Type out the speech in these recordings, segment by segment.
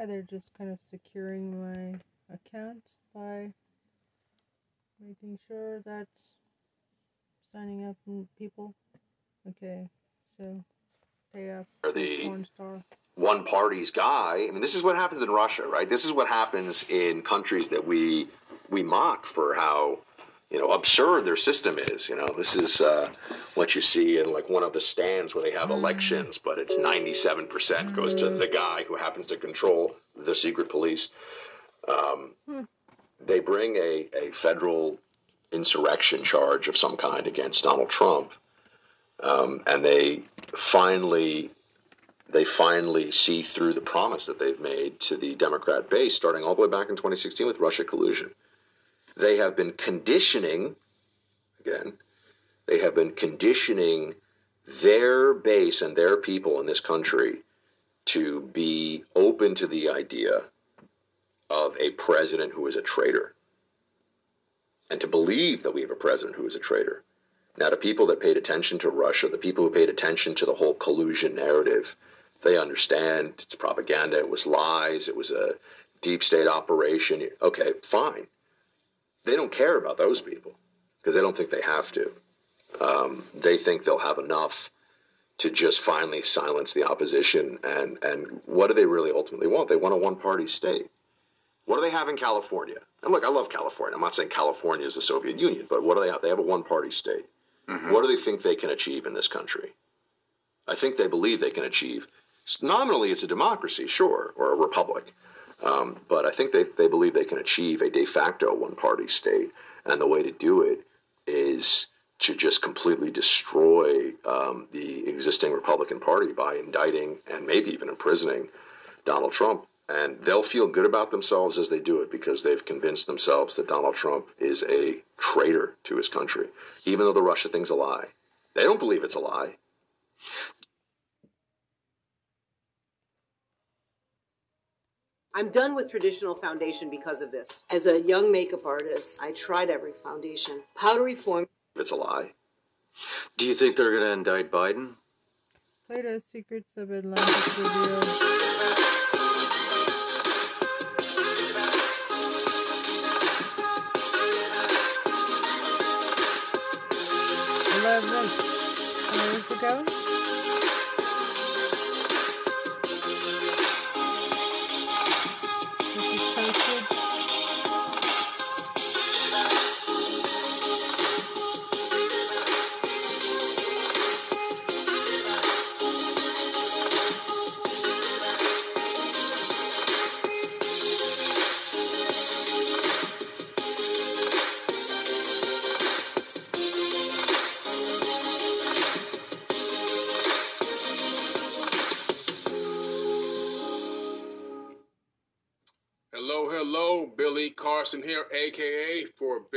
Hi, they're just kind of securing my account by making sure that's signing up people. Okay, so pay up Or the- porn star. one party's guy. I mean, this is what happens in Russia, right? This is what happens in countries that we we mock for how you know absurd their system is. You know, this is uh, what you see in like one of the stands where they have elections, but it's ninety seven percent goes to the guy who happens to control the secret police. Um, They bring a, a federal insurrection charge of some kind against Donald Trump, um, and they finally they finally see through the promise that they've made to the Democrat base, starting all the way back in 2016 with Russia collusion. They have been conditioning, again, they have been conditioning their base and their people in this country to be open to the idea of a president who is a traitor and to believe that we have a president who is a traitor. Now, the people that paid attention to Russia, the people who paid attention to the whole collusion narrative, they understand it's propaganda, it was lies, it was a deep state operation. Okay, fine. They don't care about those people because they don't think they have to. Um, they think they'll have enough to just finally silence the opposition. And, and what do they really ultimately want? They want a one party state. What do they have in California? And look, I love California. I'm not saying California is the Soviet Union, but what do they have? They have a one party state. What do they think they can achieve in this country? I think they believe they can achieve. Nominally, it's a democracy, sure, or a republic. Um, but I think they, they believe they can achieve a de facto one party state. And the way to do it is to just completely destroy um, the existing Republican Party by indicting and maybe even imprisoning Donald Trump. And they'll feel good about themselves as they do it because they've convinced themselves that Donald Trump is a traitor to his country, even though the Russia thing's a lie. They don't believe it's a lie. I'm done with traditional foundation because of this. As a young makeup artist, I tried every foundation. Powdery form. It's a lie. Do you think they're going to indict Biden? Plato's Secrets of Atlantis revealed. Eleven years ago.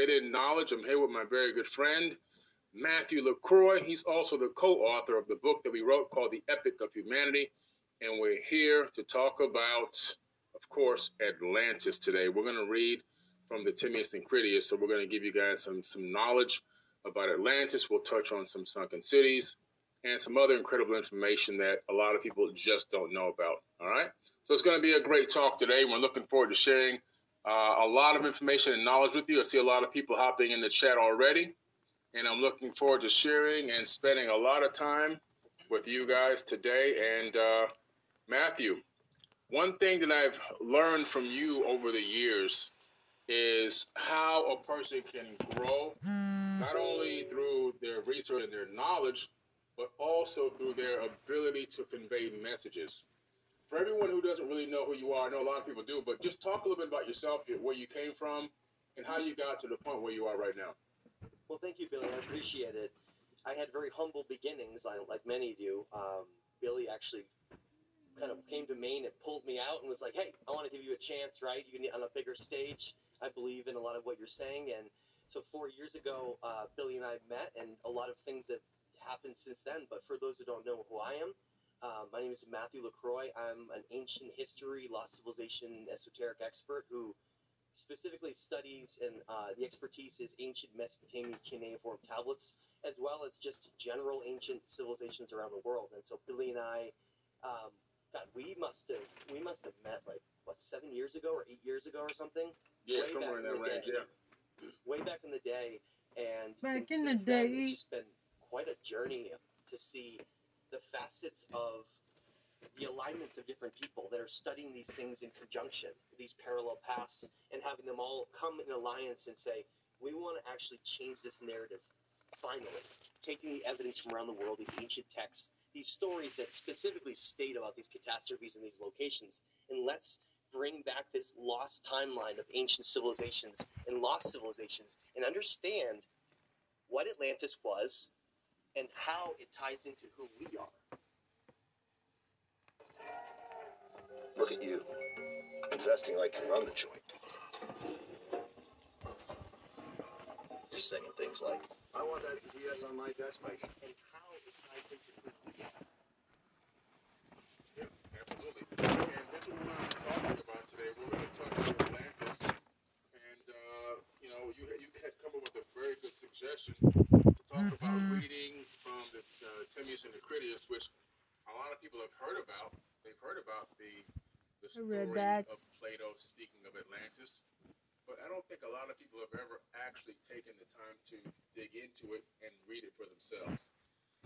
Forbidden Knowledge. I'm here with my very good friend, Matthew LaCroix. He's also the co author of the book that we wrote called The Epic of Humanity. And we're here to talk about, of course, Atlantis today. We're going to read from the Timaeus and Critias. So we're going to give you guys some, some knowledge about Atlantis. We'll touch on some sunken cities and some other incredible information that a lot of people just don't know about. All right. So it's going to be a great talk today. We're looking forward to sharing uh, a lot of information and knowledge with you. I see a lot of people hopping in the chat already, and I'm looking forward to sharing and spending a lot of time with you guys today. And uh, Matthew, one thing that I've learned from you over the years is how a person can grow, not only through their research and their knowledge, but also through their ability to convey messages for everyone who doesn't really know who you are, I know a lot of people do, but just talk a little bit about yourself, where you came from, and how you got to the point where you are right now. Well, thank you, Billy. I appreciate it. I had very humble beginnings, like many do. Um, Billy actually kind of came to Maine and pulled me out and was like, "Hey, I want to give you a chance, right? You can on a bigger stage. I believe in a lot of what you're saying." And so four years ago, uh, Billy and I met, and a lot of things have happened since then. But for those who don't know who I am, uh, my name is Matthew LaCroix. I'm an ancient history, lost civilization, esoteric expert who specifically studies and uh, the expertise is ancient Mesopotamian cuneiform tablets, as well as just general ancient civilizations around the world. And so Billy and I, um, God, we must have we must have met like what seven years ago or eight years ago or something. Yeah, Way somewhere in back that in the range. day. Yeah. way back in the day, and Back and in the since then, day. it's just been quite a journey to see the facets of the alignments of different people that are studying these things in conjunction, these parallel paths, and having them all come in alliance and say, we want to actually change this narrative. Finally, taking the evidence from around the world, these ancient texts, these stories that specifically state about these catastrophes in these locations, and let's bring back this lost timeline of ancient civilizations and lost civilizations and understand what Atlantis was and how it ties into who we are. Look at you, investing like you run the joint. Just saying things like, I want that DS on my desk by and how it ties into who we are. Yeah, absolutely. And that's what we're going to be talking about today. We're going to talk about Atlantis. And, uh, you know, you, you had come up with a very good suggestion to talk about reading from the uh, Timaeus and the Critias, which a lot of people have heard about. They've heard about the, the I read story that. of Plato speaking of Atlantis. But I don't think a lot of people have ever actually taken the time to dig into it and read it for themselves.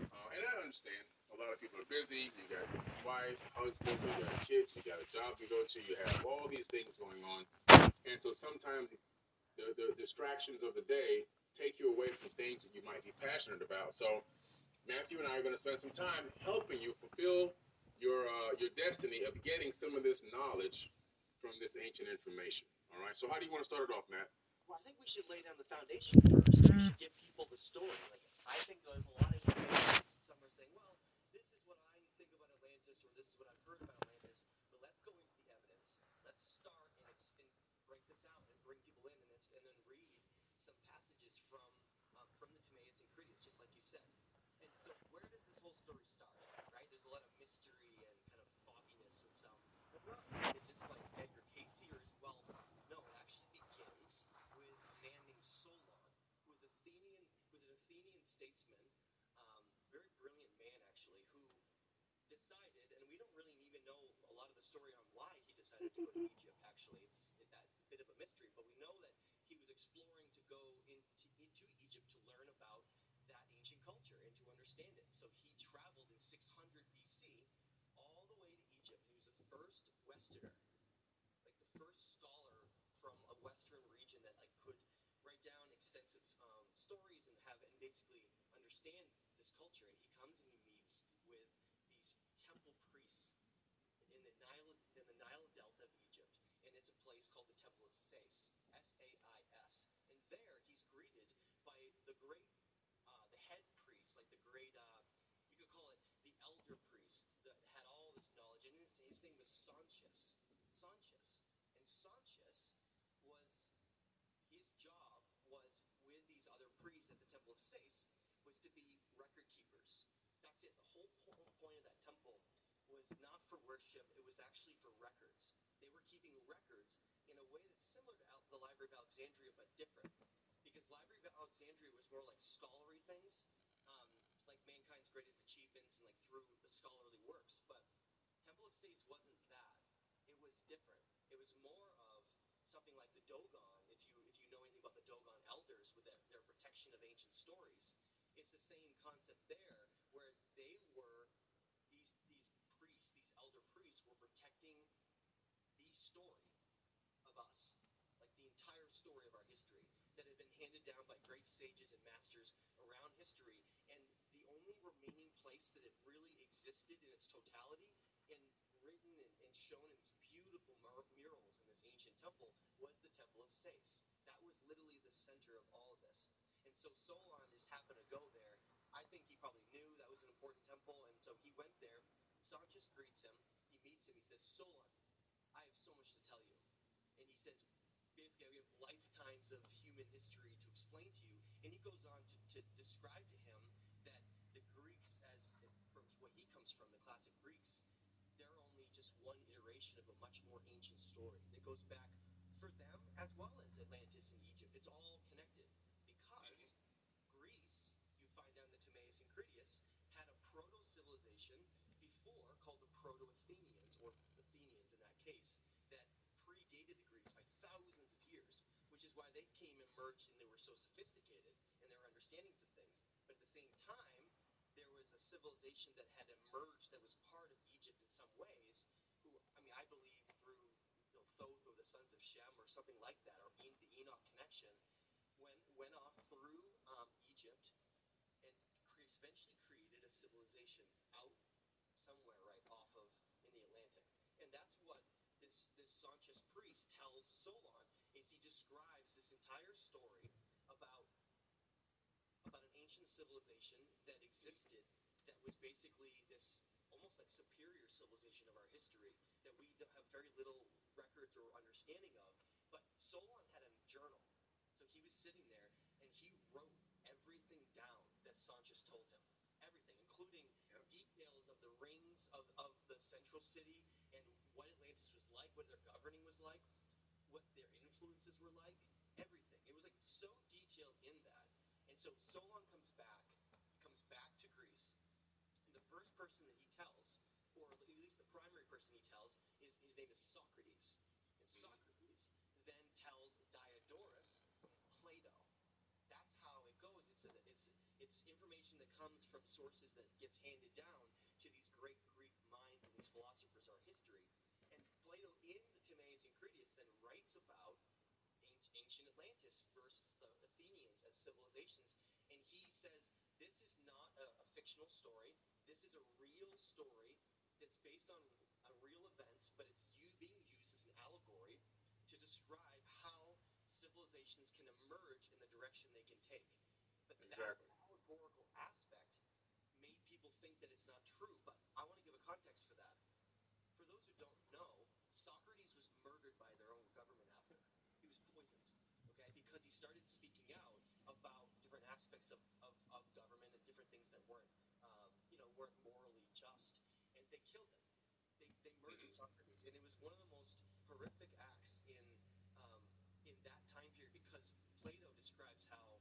Uh, and I understand a lot of people are busy. You got wife, husband, you got kids, you got a job to go to, you have all these things going on. And so sometimes the, the distractions of the day take you away from things that you might be passionate about. So Matthew and I are going to spend some time helping you fulfill your uh, your destiny of getting some of this knowledge from this ancient information. All right. So how do you want to start it off, Matt? Well, I think we should lay down the foundation first. We should give people the story. Like, I think there's a lot of information. Some are saying, well, this is what I think about Atlantis, or this is what I've heard about Atlantis. But let's go into the evidence. Let's start and, ex- and break this out and bring people in, and, it's, and then read some passages from um, from the Timaeus and Said. And so, where does this whole story start? Right? There's a lot of mystery and kind of fogginess with some. Is this like Edgar Cayce, or is well? No, it actually begins with a man named Solon, who was Athenian, was an Athenian statesman, um, very brilliant man actually, who decided, and we don't really even know a lot of the story on why he decided to go to Egypt. Actually, it's it, that's a bit of a mystery, but we know that he was exploring to go into into Egypt to learn about that ancient culture and to understand it. So he traveled in 600 BC all the way to Egypt. He was the first Westerner like the first scholar from a western region that like could write down extensive um, stories and have and basically understand this culture and he comes and he meets with these temple priests in the Nile in the Nile Delta of Egypt and it's a place called the Temple of Sais S-A-I-S and there he's greeted by the great uh, the head great uh, you could call it the elder priest that had all this knowledge and his, his name was Sanchez Sanchez. And Sanchez was his job was with these other priests at the Temple of Sais was to be record keepers. That's it. The whole point of that temple was not for worship, it was actually for records. They were keeping records in a way that's similar to the Library of Alexandria but different. Because Library of Alexandria was more like scholarly things, mankind's greatest achievements and like through the scholarly works. But Temple of Sais wasn't that it was different. It was more of something like the Dogon. If you if you know anything about the Dogon elders with their, their protection of ancient stories, it's the same concept there. Whereas they were these these priests, these elder priests, were protecting the story of us, like the entire story of our history that had been handed down by great sages and masters around history. Remaining place that it really existed in its totality and written and, and shown in these beautiful mur- murals in this ancient temple was the Temple of Sais. That was literally the center of all of this. And so Solon just happened to go there. I think he probably knew that was an important temple, and so he went there. Sanchez greets him. He meets him. He says, Solon, I have so much to tell you. And he says, basically, we have lifetimes of human history to explain to you. And he goes on to, to describe to him from the classic Greeks, they're only just one iteration of a much more ancient story that goes back for them as well as Atlantis and Egypt. It's all connected because mm-hmm. Greece, you find out that Timaeus and Critias had a proto civilization before called the Proto Athenians, or Athenians in that case, that predated the Greeks by thousands of years, which is why they came and merged and they were so sophisticated in their understandings of civilization that had emerged that was part of Egypt in some ways. Who, I mean, I believe through you know, Thoth or the sons of Shem or something like that, or the Enoch connection, went went off through um, Egypt and cre- eventually created a civilization out somewhere right off of in the Atlantic. And that's what this this Sanchez priest tells Solon is he describes this entire story about about an ancient civilization that existed was basically this almost like superior civilization of our history that we have very little records or understanding of. But Solon had a journal. So he was sitting there and he wrote everything down that Sanchez told him. Everything, including Yep. details of the rings of, of the central city and what Atlantis was like, what their governing was like, what their influences were like, everything. It was like so detailed in that. And so Solon comes back, comes back to Greece, and the first person that he tells, or at least the primary person he tells, is his name is Socrates. And mm-hmm. Socrates then tells Diodorus Plato. That's how it goes. It's a, it's it's information that comes from sources that gets handed down to these great Greek minds and these philosophers our history. And Plato in the Timaeus and Critias then writes about ancient Atlantis versus the Athenians as civilizations, and he says this is not a, a fictional story. This is a real story that's based on real events, but it's u- being used as an allegory to describe how civilizations can emerge in the direction they can take. But Exactly. that allegorical aspect made people think that it's not true. But I want to give a context for that. For those who don't know, Socrates was murdered by their own government after. He was poisoned, okay, because he started speaking out about different aspects of, of, of government and different things that weren't, you weren't morally just, and they killed him. They, they murdered Mhm. Socrates, and it was one of the most horrific acts in um, in that time period because Plato describes how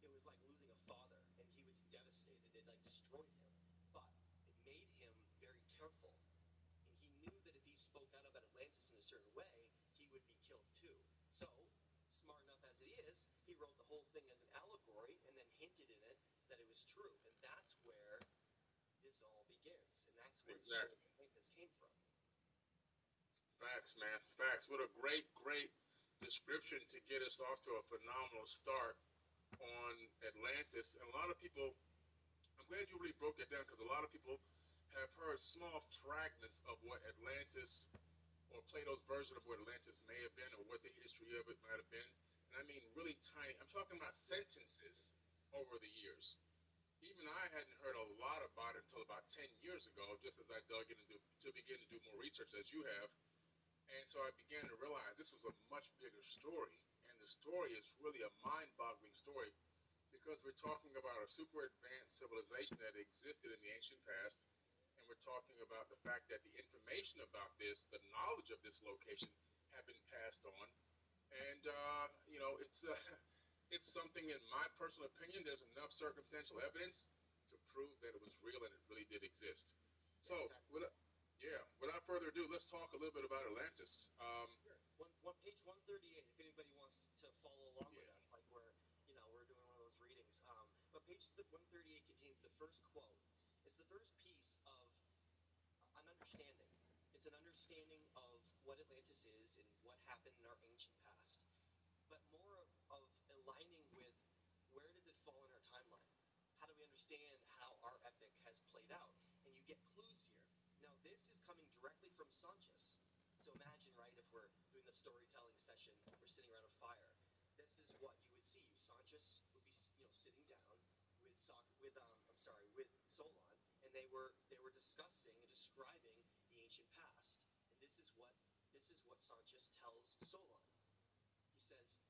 it was like losing a father, and he was devastated. It like destroyed him, but it made him very careful, and he knew that if he spoke out about Atlantis in a certain way, he would be killed too. So, smart enough as he is, he wrote the whole thing as an allegory and then hinted in it that it was true, and that's where this all begins, and that's Exactly. Came from. Facts, man. Facts. What a great, great description to get us off to a phenomenal start on Atlantis. And a lot of people, I'm glad you really broke it down because a lot of people have heard small fragments of what Atlantis or Plato's version of what Atlantis may have been or what the history of it might have been. And I mean really tiny. I'm talking about sentences over the years. Even I hadn't heard a lot about it until about 10 years ago, just as I dug in do, to begin to do more research as you have. And so I began to realize this was a much bigger story. And the story is really a mind boggling story because we're talking about a super advanced civilization that existed in the ancient past. And we're talking about the fact that the information about this, the knowledge of this location, have been passed on. And, uh, you know, it's, uh, it's something, in my personal opinion, there's enough circumstantial evidence to prove that it was real and it really did exist. So, Exactly. without, yeah, without further ado, let's talk a little bit about Atlantis. Um, Sure. One, one page 138. If anybody wants to follow along with us, like we're, you know, we're doing one of those readings. Um, but page 138 contains the first quote. It's the first piece of an understanding. It's an understanding of what Atlantis is and what happened in our ancient past, but more of, of aligning with where does it fall in our timeline. How do we understand how our epic has played out? And you get clues here. Now, this is coming directly from Sanchez. So imagine, right, if we're doing the storytelling session, we're sitting around a fire. This is what you would see. Sanchez would be, you know, sitting down with Soc- with um, I'm sorry, with Solon, and they were they were discussing and describing the ancient past. And this is what this is what Sanchez tells Solon. He says,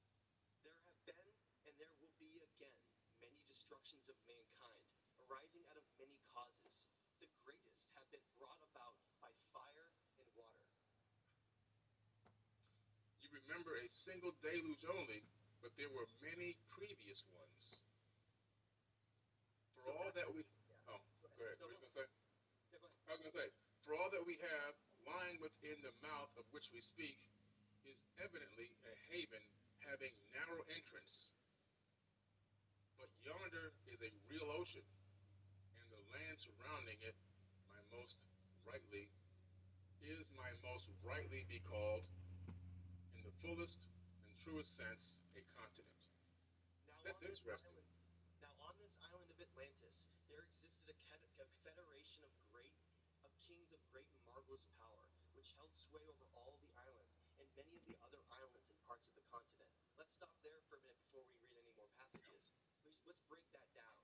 "There have been and there will be again many destructions of mankind, arising out of many causes. The greatest have been brought about by fire and water." you remember a single deluge only, but there were many previous ones. For So all that- that we, Yeah. oh, go ahead. What No, you gonna say? Yeah, go ahead. I was gonna say, for all that we have lying within the mouth of which we speak, is evidently a haven having narrow entrance. Yonder is a real ocean, and the land surrounding it, my most rightly, is my most rightly be called, in the fullest and truest sense, a continent. Now, That's this interesting. island- now, on this island of Atlantis, there existed a, ca- a federation of great, of kings of great and marvelous power, which held sway over all the island and many of the other islands and parts of the continent. Let's stop there for a minute before we read any more passages. Let's, break that down,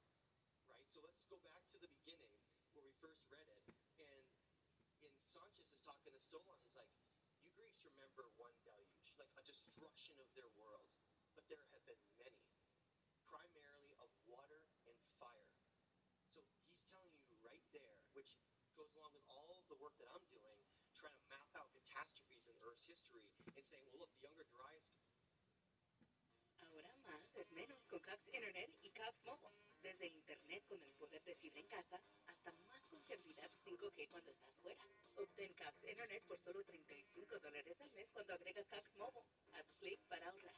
right? So let's go back to the beginning where we first read it, and and Sanchez is talking to Solon. He's like, "You Greeks remember one deluge, like a destruction of their world, but there have been many." primarily of water and fire. So he's telling you right there, which goes along with all the work that I'm doing, trying to map out catastrophes in Earth's history and saying, well, look, the Younger Dryas Ahora más es menos con Cox Internet y Cox Mobile. Desde Internet con el poder de fibra en casa hasta más confiabilidad 5G cuando estás fuera. Obtén Cox Internet por solo 35 dólares al mes cuando agregas Cox Mobile. Haz clic para ahorrar.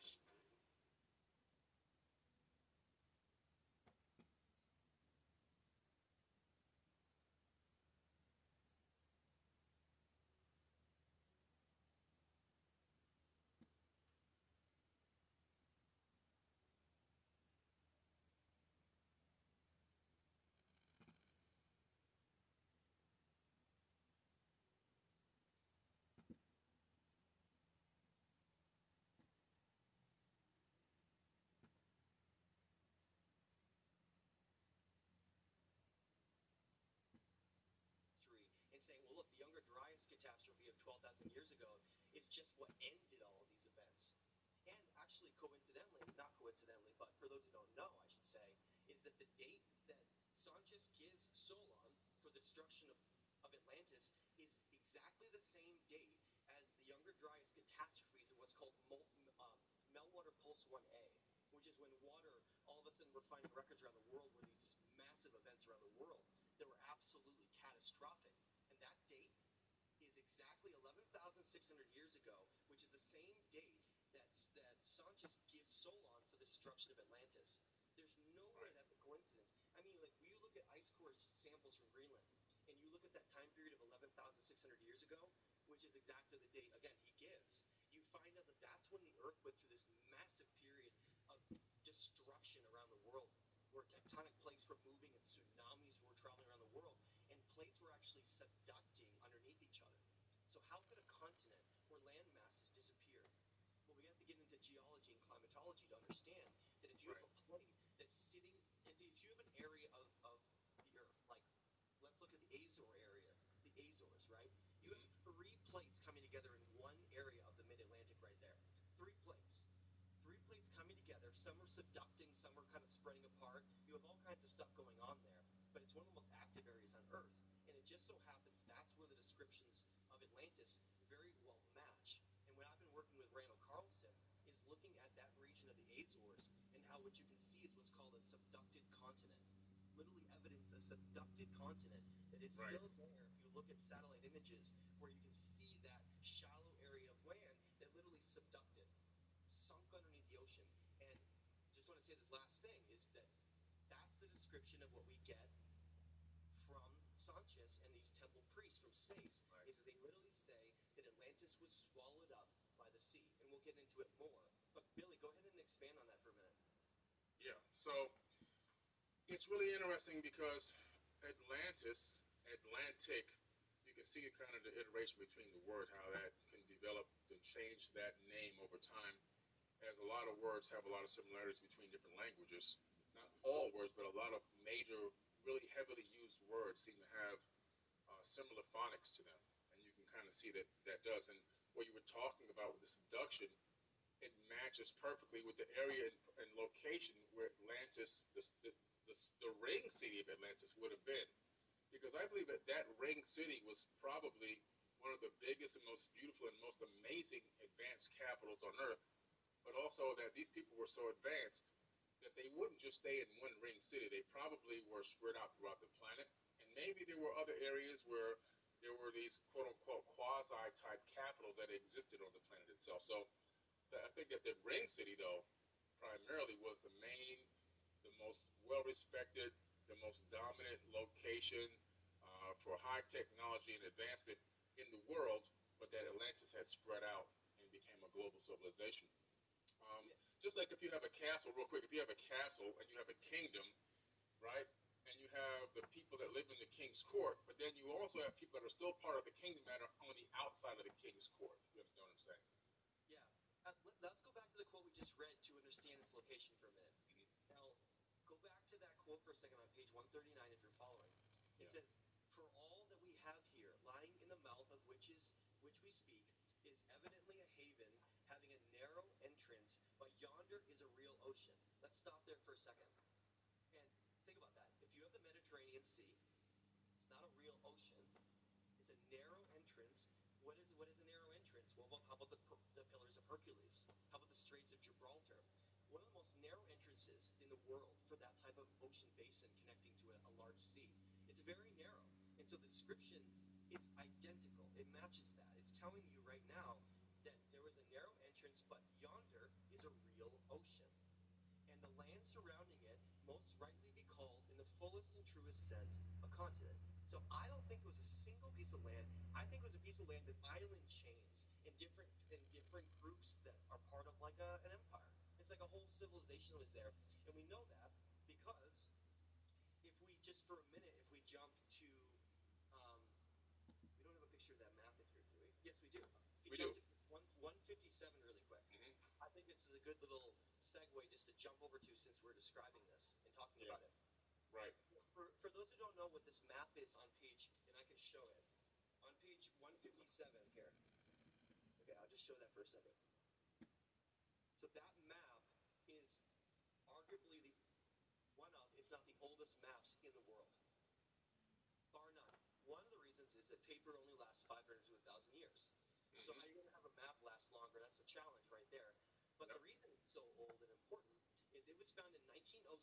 Ago is just what ended all of these events. And actually, coincidentally, not coincidentally, but for those who don't know, I should say, is that the date that Sanchez gives Solon for the destruction of, of Atlantis is exactly the same date as the Younger Dryas catastrophes of what's called molten, um, meltwater pulse 1A, which is when water, all of a sudden, we're finding records around the world where these massive events around the world that were absolutely catastrophic. And that date is exactly 11,600 years ago, which is the same date that, that Sanchez gives Solon for the destruction of Atlantis. There's no way that's a coincidence. I mean, like, when you look at ice core samples from Greenland, and you look at that time period of 11,600 years ago, which is exactly the date, again, he gives, you find out that that's when the Earth went through this massive period of destruction around the world, where tectonic plates were moving and tsunamis were traveling around the world, and plates were actually subducting underneath each other. So how could a continent where land masses disappear? Well, we have to get into geology and climatology to understand that if you have a plate that's sitting, if if you have an area of, of the Earth, like let's look at the Azor area, the Azores, right? You have mm-hmm. three plates coming together in one area of the mid-Atlantic right there. Three plates. Three plates coming together. Some are subducting, some are kind of spreading apart. You have all kinds of stuff going on there, but it's one of the most active areas on Earth. And it just so happens that's where the descriptions of Very well match. And what I've been working with Randall Carlson is looking at that region of the Azores and how what you can see is what's called a subducted continent. Literally evidence a subducted continent that is Right. still there if you look at satellite images where you can see that shallow area of land that literally subducted, sunk underneath the ocean. And just want to say this last thing is that that's the description of what we get from Sanchez and these temple priests from Sais Right. is that they literally say that Atlantis was swallowed up by the sea, and we'll get into it more. But Billy, go ahead and expand on that for a minute. Yeah, so it's really interesting because Atlantis, Atlantic, you can see kind of the iteration between the word, how that can develop and change that name over time, as a lot of words have a lot of similarities between different languages. Not all words, but a lot of major, really heavily used words seem to have uh, similar phonics to them, kind of see that that does. And what you were talking about with the subduction, it matches perfectly with the area and, and location where Atlantis, the, the, the, the ring city of Atlantis, would have been. Because I believe that that ring city was probably one of the biggest and most beautiful and most amazing advanced capitals on Earth, but also that these people were so advanced that they wouldn't just stay in one ring city. They probably were spread out throughout the planet. And maybe there were other areas where there were these quote unquote quasi type capitals that existed on the planet itself. So I think that the ring city though, primarily was the main, the most well respected, the most dominant location uh, for high technology and advancement in the world, but that Atlantis had spread out and became a global civilization. Um, just like if you have a castle, real quick, if you have a castle and you have a kingdom, right? You have the people that live in the king's court, but then you also have people that are still part of the kingdom that are on the outside of the king's court. You understand what I'm saying? Yeah. Uh, let, us go back to the quote we just read to understand its location for a minute. Mhm. Now, go back to that quote for a second on page 139 if you're following. It Yeah. says, "For all that we have here, lying in the mouth of which is which we speak, is evidently a haven having a narrow entrance, but yonder is a real ocean." Let's stop there for a second. And think about that. If you have the Mediterranean Sea, it's not a real ocean. It's a narrow entrance. What is what is a narrow entrance? Well, well how about the, the Pillars of Hercules? How about the Straits of Gibraltar? One of the most narrow entrances in the world for that type of ocean basin connecting to a, a large sea. It's very narrow, and so the description is identical. It matches that. It's telling you right now that there was a narrow entrance, but yonder is a real ocean and the land surrounding it most rightly be called, in the fullest and truest sense, a continent. So I don't think it was a single piece of land. I think it was a piece of land with island chains in different in different groups that are part of like a, an empire. It's like a whole civilization was there, and we know that because if we just for a minute, if we jump to, um, we don't have a picture of that map in here, do we? Yes, we do. If We do. One, 157 really quick. Mhm. I think this is a good little segue just to jump over to since we're describing this and talking Yeah. about it. Right. For, for those who don't know what this map is on page, and I can show it, 157 here. Okay, I'll just show that for a second. So that map is arguably the one of, if not the oldest maps in the world. Bar none. One of the reasons is that paper only lasts 500 to 1,000 years. So how mm-hmm. are you going to have a map last longer? That's a challenge right there. But the reason it's so old and important is it was found in 1907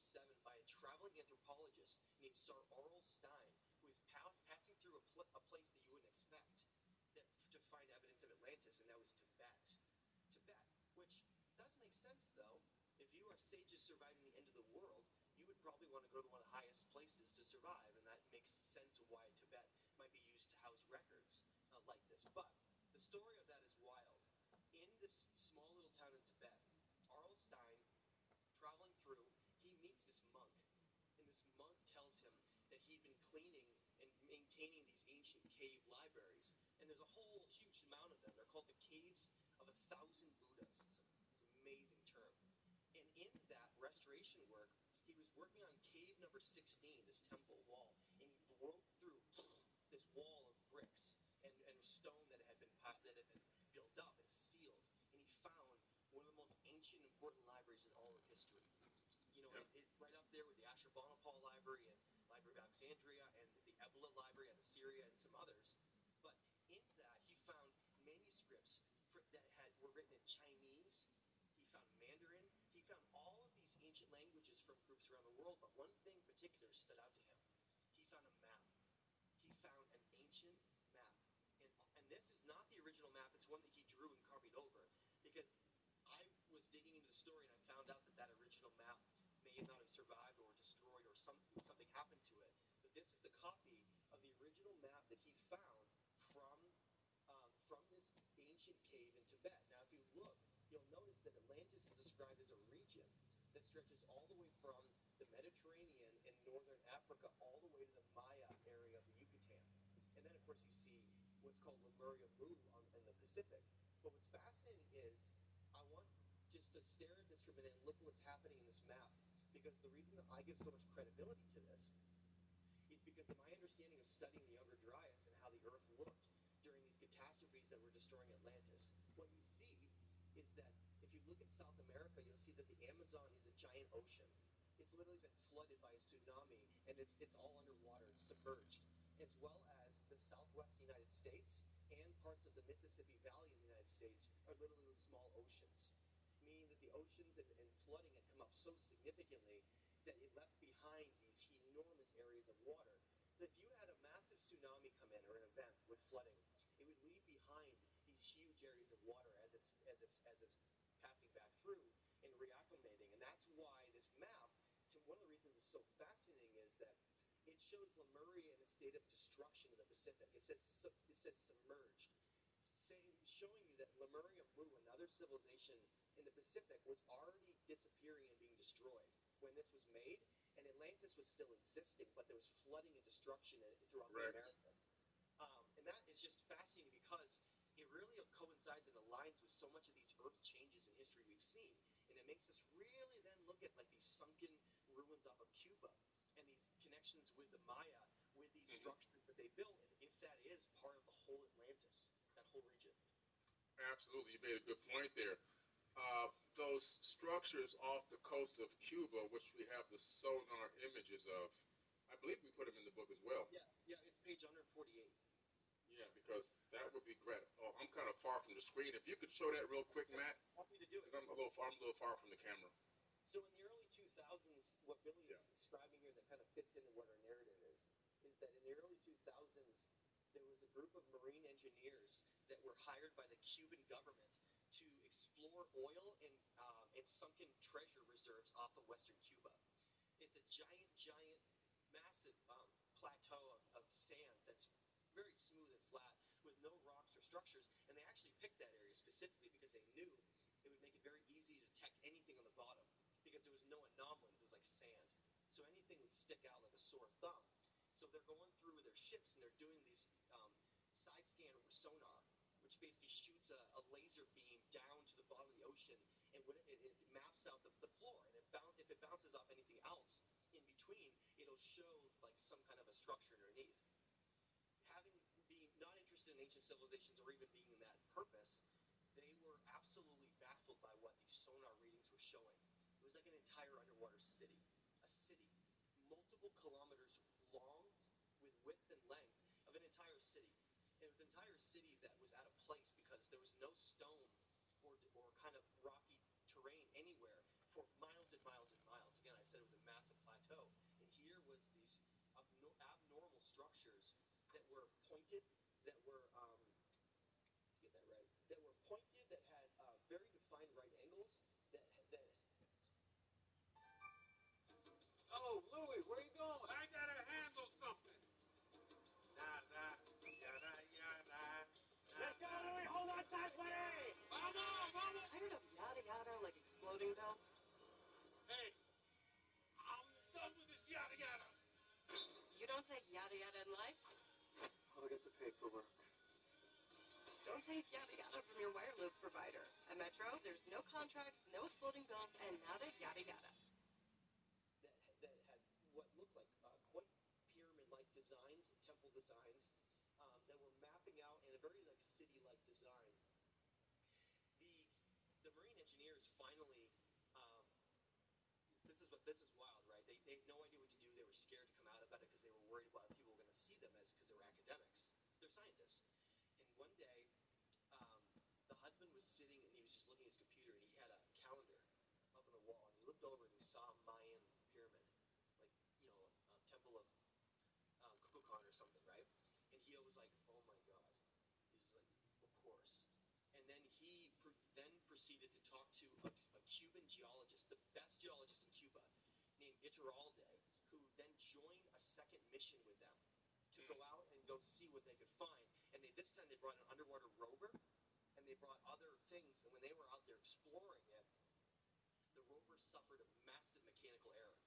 by a traveling anthropologist named Sir Aurel Stein, who was pass, passing through a, pl- a place that you wouldn't expect that, to find evidence of Atlantis, and that was Tibet. Tibet, which does make sense though. If you are sages surviving the end of the world, you would probably want to go to one of the highest places to survive, and that makes sense why Tibet might be used to house records uh, like this. But the story of that is wild. In this small little town in Tibet, Aurel Stein, traveling through, he meets this monk. And this monk tells him that he'd been cleaning and maintaining these ancient cave libraries. And there's a whole huge amount of them. They're called the Caves of a Thousand Buddhas. It's, a, it's an amazing term. And in that restoration work, he was working on cave number 16, this temple wall, and he broke through this wall of bricks and, and stone that had been that had been built up and sealed, and he found one of the most ancient, important libraries in all of history. You know, Yeah. it, right up there with the Ashurbanipal Library and Library of Alexandria and the Ebla Library out of Syria and some others. But in that, he found manuscripts for, that had were written in Chinese. He found Mandarin. He found all of these ancient languages from groups around the world. But one thing in particular stood out to him. He found a map. He found an ancient map. And, and this is not the original map. It's one that he drew and copied over. Because I was digging into the story and I found out that that original map may not have survived or destroyed or some, something happened to it. But this is the copy of the original map that he found from um, from this ancient cave in Tibet. Now, if you look, you'll notice that Atlantis is described as a region that stretches all the way from the Mediterranean in northern Africa all the way to the Maya area of the Yucatan. And then, of course, you see what's called Lemuria Mu on, in the Pacific. But what's fascinating is I want just to stare at this for a minute and look at what's happening in this map. Because the reason that I give so much credibility to this is because of my understanding of studying the Younger Dryas and how the Earth looked during these catastrophes that were destroying Atlantis. What you see is that look at South America, you'll see that the Amazon is a giant ocean. It's literally been flooded by a tsunami, and it's, it's all underwater, it's submerged, as well as the southwest United States and parts of the Mississippi Valley in the United States are literally small oceans, meaning that the oceans and, and flooding had come up so significantly that it left behind these enormous areas of water. That if you had a massive tsunami come in or an event with flooding, it would leave behind these huge areas of water as it's as it's as it's reacclimating, and that's why this map. To one of the reasons it's so fascinating is that it shows Lemuria in a state of destruction in the Pacific. It says it says submerged, saying showing you that Lemuria Mu, another civilization in the Pacific, was already disappearing and being destroyed when this was made, and Atlantis was still existing, but there was flooding and destruction throughout Right. the Americas. Um, and that is just fascinating because it really coincides and aligns with so much of these Earth changes in history we've seen, makes us really then look at like these sunken ruins off of Cuba and these connections with the Maya, with these Mhm. structures that they built, and if that is part of the whole Atlantis, that whole region. Absolutely, you made a good point there. Uh, those structures off the coast of Cuba, which we have the sonar images of, I believe we put them in the book as well. Yeah, yeah, it's page 148. Yeah, because that would be great. Oh, I'm kind of far from the screen. If you could show that real quick, Matt, Want me to do it? because I'm a little far, I'm a little far from the camera. So in the early 2000s, what Billy is describing here that kind of fits into what our narrative is, is that in the early 2000s, there was a group of marine engineers that were hired by the Cuban government to explore oil and, um, and sunken treasure reserves off of western Cuba. It's a giant, giant, massive um, plateau of, of sand that's very smooth and flat with no rocks or structures. And they actually picked that area specifically because they knew it would make it very easy to detect anything on the bottom because there was no anomalies. It was like sand. So anything would stick out like a sore thumb. So they're going through with their ships and they're doing these um, side scan or sonar, which basically shoots a, a laser beam down to the bottom of the ocean and it, it, it maps out the, the floor. And it boun- if it bounces off anything else in between, it'll show like some kind of a structure underneath. Having being not interested in ancient civilizations or even being in that purpose, they were absolutely baffled by what these sonar readings were showing. It was like an entire underwater city, a city, multiple kilometers long, with width and length of an entire city. It was an entire city that was out of place because there was no stone or or kind of rocky terrain anywhere for miles and miles and miles. Again, I said it was a massive plateau, and here was these abno- abnormal structures like exploding bells. Hey, I'm done with this yada yada. You don't take yada yada in life. I'll get the paperwork. Don't take yada yada from your wireless provider. At Metro, there's no contracts, no exploding bills, and nada yada yada. that, that had what looked like uh, quite pyramid-like designs, temple designs, um, that were mapping out in a very like city-like design. The the marine engineers finally. Um, this is this is wild, right? They, they had no idea what to do. They were scared to come out about it because they were worried about people were going to see them as because they were academics. They're scientists. And one day, um, the husband was sitting and he was just looking at his computer and he had a calendar up on the wall and he looked over and he saw Mayan pyramid, like you know, a temple of um, Kukulkan or something, right? And he was like, "Oh my God!" He's like, "Of course." And then he pr- then proceeded to talk to a, a Cuban geologist, the best geologist in Cuba, named Iturralde, who then joined a second mission with them to go out and go see what they could find. And they this time they brought an underwater rover, and they brought other things. And when they were out there exploring it, the rover suffered a massive mechanical error.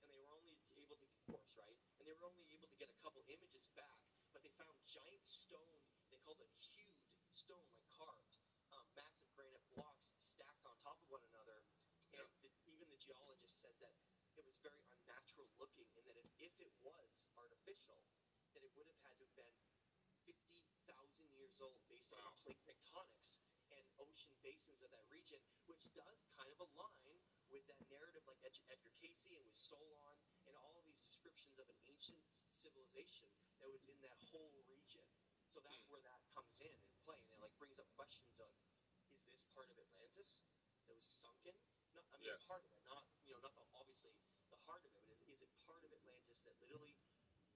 And they were only able to, of course, right? And they were only able to get a couple images back, but they found giant stone, they called it hewed stone, like carved, um, massive granite blocks stacked on top of one another. And the, even the geologist said that it was very unnatural looking, and that if, if it was artificial, that it would have had to have been 50,000 years old based on Wow. the plate tectonics and ocean basins of that region, which does kind of align with that narrative like Ed- Edgar Cayce and with Solon and all of these descriptions of an ancient civilization that was in that whole region. So that's Hmm. where that comes in and play, and it like brings up questions of, is this part of Atlantis that was sunken? Not, I mean, Yes. part of it, not you know, not obviously of it, is it part of Atlantis that literally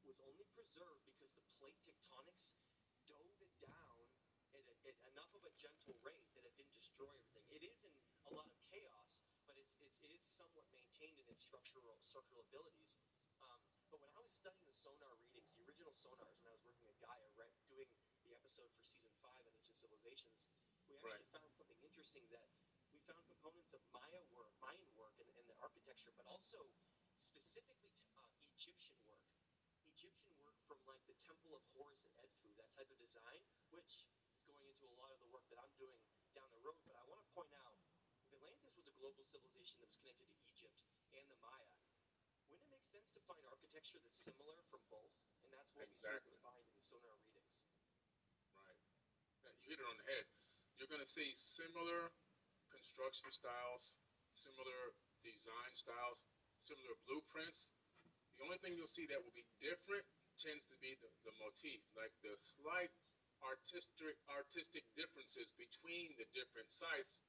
was only preserved because the plate tectonics dove it down at, a, at enough of a gentle rate that it didn't destroy everything. It is in a lot of chaos, but it's, it's it is somewhat maintained in its structural structural abilities. Um, but when I was studying the sonar readings, the original sonars, when I was working at Gaia, right, doing the episode for season five of Ancient Civilizations, we actually Right. found something interesting that we found components of Maya work, Mayan work, and, and the architecture, but also specifically uh, Egyptian work. Egyptian work from like the Temple of Horus and Edfu, that type of design, which is going into a lot of the work that I'm doing down the road. But I want to point out, Atlantis was a global civilization that was connected to Egypt and the Maya, wouldn't it make sense to find architecture that's similar from both? And that's what Exactly. we find in the sonar readings. Right. You hit it on the head. You're going to see similar construction styles, similar design styles, similar blueprints. The only thing you'll see that will be different tends to be the, the motif, like the slight artistic artistic differences between the different sites,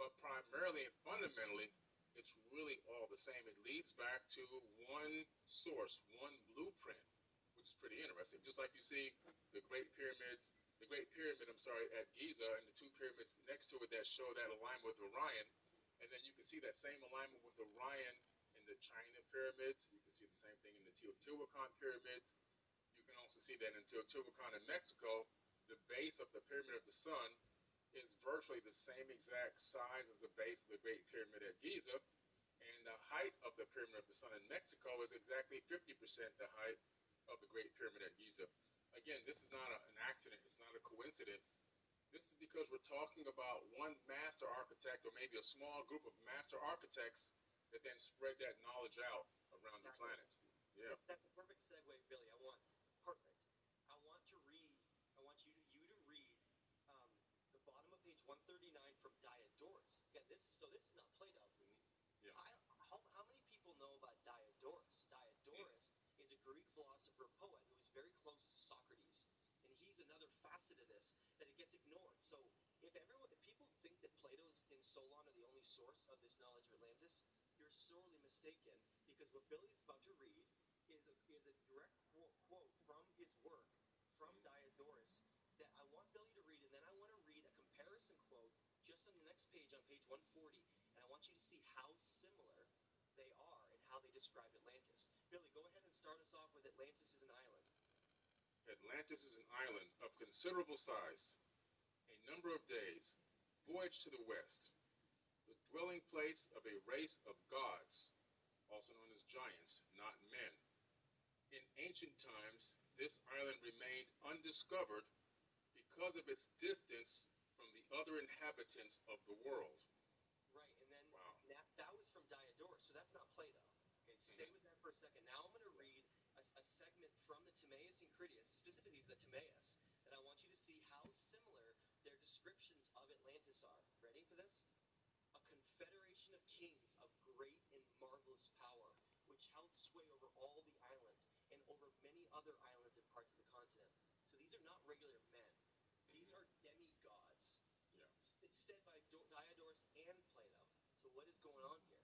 but primarily and fundamentally, it's really all the same. It leads back to one source, one blueprint, which is pretty interesting. Just like you see the Great Pyramids, the Great Pyramid, I'm sorry, at Giza, and the two pyramids next to it that show that alignment with Orion, and then you can see that same alignment with Orion the China pyramids. You can see the same thing in the Teotihuacan pyramids. You can also see that in Teotihuacan in Mexico, the base of the Pyramid of the Sun is virtually the same exact size as the base of the Great Pyramid at Giza, and the height of the Pyramid of the Sun in Mexico is exactly 50% the height of the Great Pyramid at Giza. Again, this is not a, an accident, it's not a coincidence. This is because we're talking about one master architect or maybe a small group of master architects that then spread that knowledge out around the planet. Yeah. That's, that's a perfect segue, Billy. I want perfect. I want to read. I want you to you to read um, the bottom of page 139 from Diodorus. Again, this so this is not Plato. Yeah. I, how, how many people know about Diodorus? Diodorus is a Greek philosopher poet who is very close to Socrates, and he's another facet of this that it gets ignored. So if everyone, if people think that Plato's and Solon are the only source of this knowledge of Atlantis, sorely mistaken because what Billy is about to read is a, is a direct quote, quote from his work from Diodorus that I want Billy to read, and then I want to read a comparison quote just on the next page on page 140, and I want you to see how similar they are and how they describe Atlantis. Billy, go ahead and start us off with Atlantis is an island. Atlantis is an island of considerable size, a number of days, voyage to the west, dwelling place of a race of gods, also known as giants, not men. In ancient times, this island remained undiscovered because of its distance from the other inhabitants of the world. Right, and then Wow. that, that was from Diodorus, so that's not Plato. Okay, mm-hmm. stay with that for a second. Now I'm going to read a, a segment from the Timaeus and Critias, specifically the Timaeus, that I want you to see how similar their descriptions of Atlantis are. Ready for this? A confederation of kings of great and marvelous power, which held sway over all the island and over many other islands and parts of the continent. So these are not regular men. These mm-hmm. are demigods. Yeah. It's said by Do- Diodorus and Plato. So what is going on here,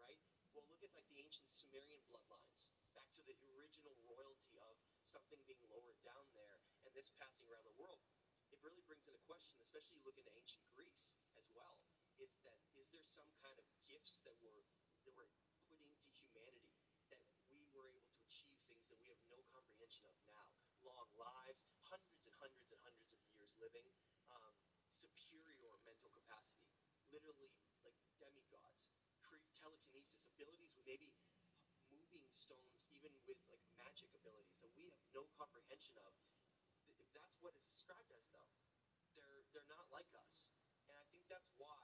right? Well, look at like the ancient Sumerian bloodlines, back to the original royalty of something being lowered down there, and this passing around the world. It really brings into question, especially you look into ancient Greece as well, is that is there some kind of gifts that were that were put into humanity that we were able to achieve things that we have no comprehension of now? Long lives, hundreds and hundreds and hundreds of years living, um, superior mental capacity, literally like demigods, cre- telekinesis, abilities with maybe moving stones, even with like magic abilities that we have no comprehension of. If that's what is described as, though, they're they're not like us, and I think that's why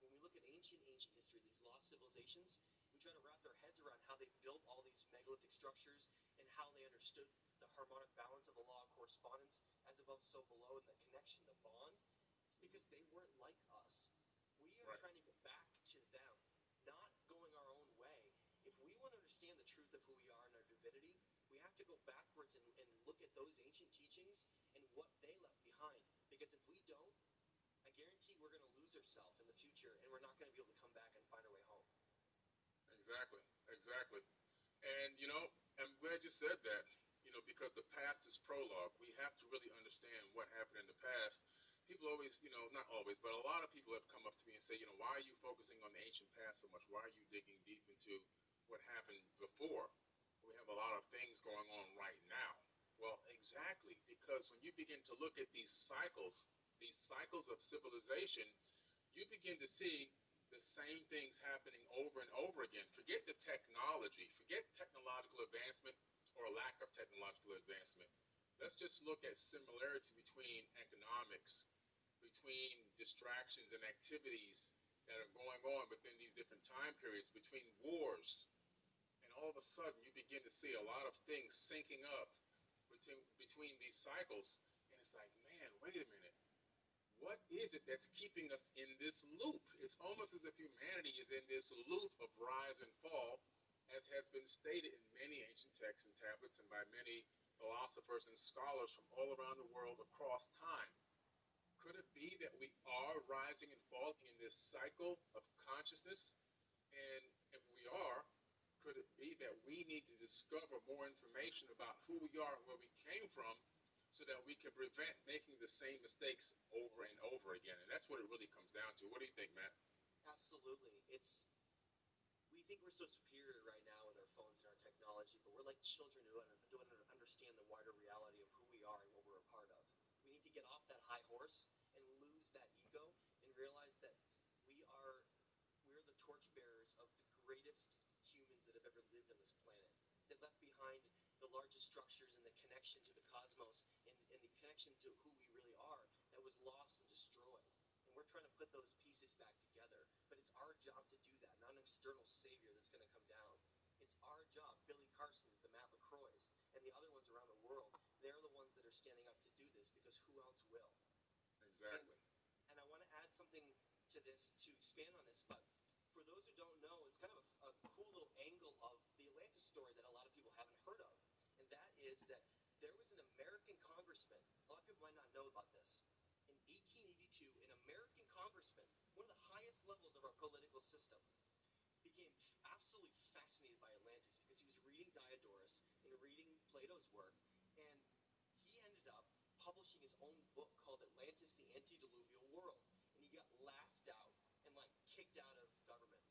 when we look at ancient ancient history, these lost civilizations, we try to wrap our heads around how they built all these megalithic structures how they understood the harmonic balance of the law of correspondence, as above, so below, and the connection, the bond. It's because they weren't like us. We are Right. trying to get back to them, not going our own way. If we want to understand the truth of who we are and our divinity, we have to go backwards and, and look at those ancient teachings and what they left behind. Because if we don't, I guarantee we're going to lose ourselves in the future and we're not going to be able to come back and find our way home. Exactly, exactly. And you know, I'm glad you said that. You know, because the past is prologue. We have to really understand what happened in the past. People always, you know, not always, but a lot of people have come up to me and say, you know, why are you focusing on the ancient past so much? Why are you digging deep into what happened before. We have a lot of things going on right now. Well, exactly, because when you begin to look at these cycles, these cycles of civilization, you begin to see the same things happening over and over again. Forget the technology, forget technological advancement or lack of technological advancement. Let's just look at similarity between economics, between distractions and activities that are going on within these different time periods, between wars. And all of a sudden, you begin to see a lot of things syncing up between, between these cycles. And it's like, man, wait a minute. What is it that's keeping us in this loop? It's almost as if humanity is in this loop of rise and fall, as has been stated in many ancient texts and tablets and by many philosophers and scholars from all around the world across time. Could it be that we are rising and falling in this cycle of consciousness? And if we are, could it be that we need to discover more information about who we are and where we came from so that we can prevent making the same mistakes over and over again? And that's what it really comes down to. What do you think, Matt? Absolutely. It's we think we're so superior right now with our phones and our technology, but we're like children who don't understand the wider reality of who we are and what we're a part of. We need to get off that high horse and lose that ego and realize that we are we're the torchbearers of the greatest humans that have ever lived on this planet. They left behind the largest structures and the connection to the cosmos and, and the connection to who we really are that was lost and destroyed. And we're trying to put those pieces back together. But it's our job to do that, not an external savior that's going to come down. It's our job. Billy Carson's, the Matt LaCroix's, and the other ones around the world, they're the ones that are standing up to do this because who else will? Exactly. And, and I want to add something to this to expand on this, but for those who don't know, it's kind of a, a cool little angle of the Atlantis story that a lot of people haven't heard of. And that there was an American congressman, a lot of people might not know about this. In 1882, an American congressman, one of the highest levels of our political system, became absolutely fascinated by Atlantis because he was reading Diodorus and reading Plato's work, and he ended up publishing his own book called Atlantis: The Antediluvian World, and he got laughed out and like kicked out of government.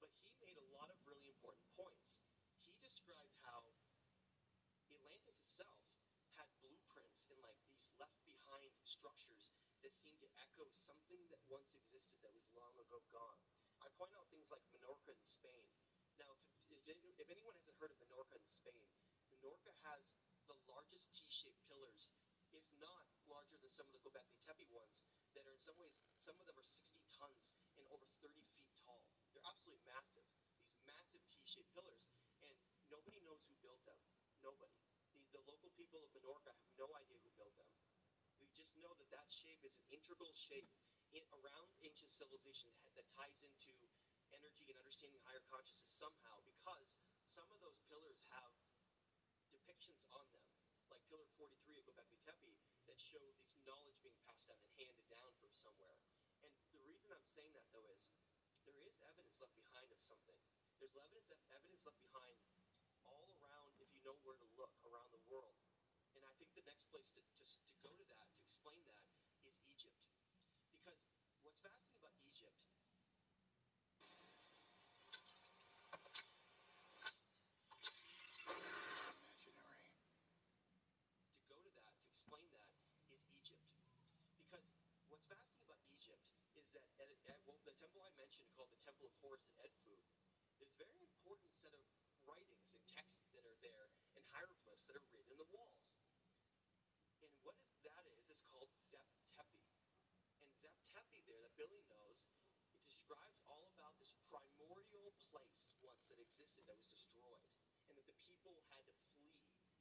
But he made a lot of really important points. He described how Atlantis itself had blueprints and like these left behind structures that seem to echo something that once existed that was long ago gone. I point out things like Menorca in Spain. Now, if, if anyone hasn't heard of Menorca in Spain, Menorca has the largest T-shaped pillars, if not larger than some of the Gobekli Tepe ones, that are in some ways, some of them are 60 tons and over 30 feet tall. They're absolutely massive. These massive T-shaped pillars, and nobody knows who built them. Nobody. The, the local people of Menorca have no idea who built them. Know that that shape is an integral shape in, around ancient civilization that, ties into energy and understanding higher consciousness somehow because some of those pillars have depictions on them, like Pillar 43 of Gobekli Tepe, that show this knowledge being passed down and handed down from somewhere. And the reason I'm saying that, though, is there is evidence left behind of something. There's evidence, evidence left behind all around, if you know where to look, around the world. And I think the next place to, to, to go to that, explain that, is Egypt. Because what's fascinating about Egypt Imaginary. to go to that, to explain that, is Egypt. Because what's fascinating about Egypt is that at, at well, the temple I mentioned, called the Temple of Horus at Edfu, a very important set of writings and texts that are there and hieroglyphs that are written in the walls. And what is that is, is called Zep Tepi. And Zep Tepi there, that Billy knows, it describes all about this primordial place once that existed that was destroyed. And that the people had to flee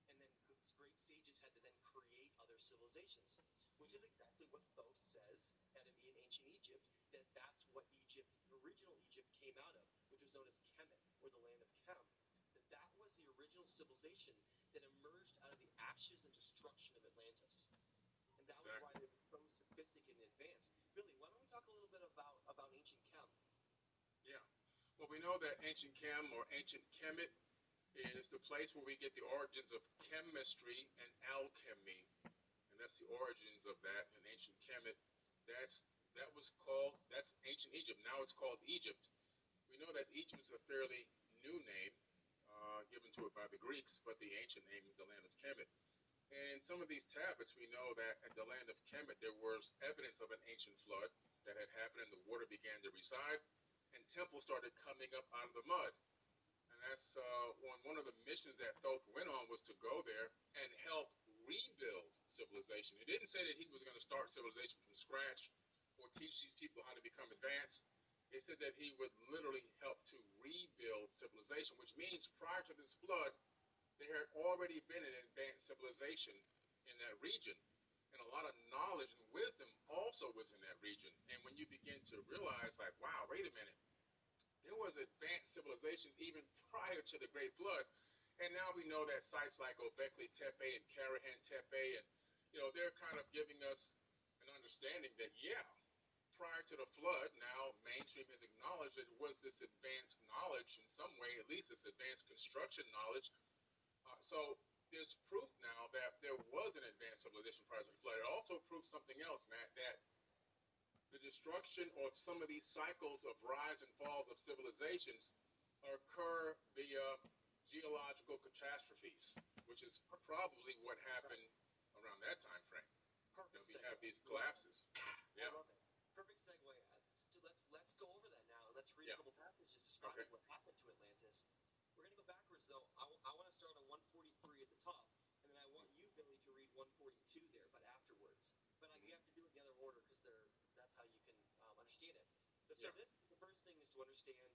and then great sages had to then create other civilizations, which is exactly what Thoth says at in ancient Egypt, that that's what Egypt, original Egypt, came out of, which was known as Kemet, or the land of Kem. That that was the original civilization that emerged out of the ashes and destruction of Atlantis. And that was why they were so sophisticated and advanced. Billy, why don't we talk a little bit about, about ancient Kem? Yeah. Well, we know that ancient Chem or ancient Kemet is the place where we get the origins of chemistry and alchemy, and that's the origins of that in ancient Kemet. That's that was called that's ancient Egypt. Now it's called Egypt. We know that Egypt is a fairly new name uh, given to it by the Greeks, but the ancient name is the land of Kemet. And some of these tablets, we know that at the land of Kemet there was evidence of an ancient flood that had happened, and the water began to reside, and temples started coming up out of the mud. And that's uh, one, one of the missions that Thoth went on was to go there and help rebuild civilization. He didn't say that he was going to start civilization from scratch or teach these people how to become advanced. He said that he would literally help to rebuild civilization, which means prior to this flood, there had already been an advanced civilization in that region. And a lot of knowledge and wisdom also was in that region. And when you begin to realize, like, wow, wait a minute, there was advanced civilizations even prior to the Great Flood. And now we know that sites like Gobekli Tepe and Karahan Tepe, and you know, they're kind of giving us an understanding that yeah, prior to the flood, now mainstream has acknowledged that it was this advanced knowledge in some way, at least this advanced construction knowledge. So there's proof now that there was an advanced civilization prior to the flood. It also proves something else, Matt, that the destruction of some of these cycles of rise and falls of civilizations occur via geological catastrophes, which is probably what happened around that time frame. Perfect. You know, we segue. have these collapses. Yeah. Perfect segue. Let's let's go over that now. Let's read Yeah. a couple passages describing Okay. what happened to Atlantis. We're gonna go backwards though. I, want to start on 143 at the top, and then I want you, Billy, to read 142 there, but afterwards. But like, you have to do it in the other order because they're that's how you can um, understand it. But so Yeah. this the first thing is to understand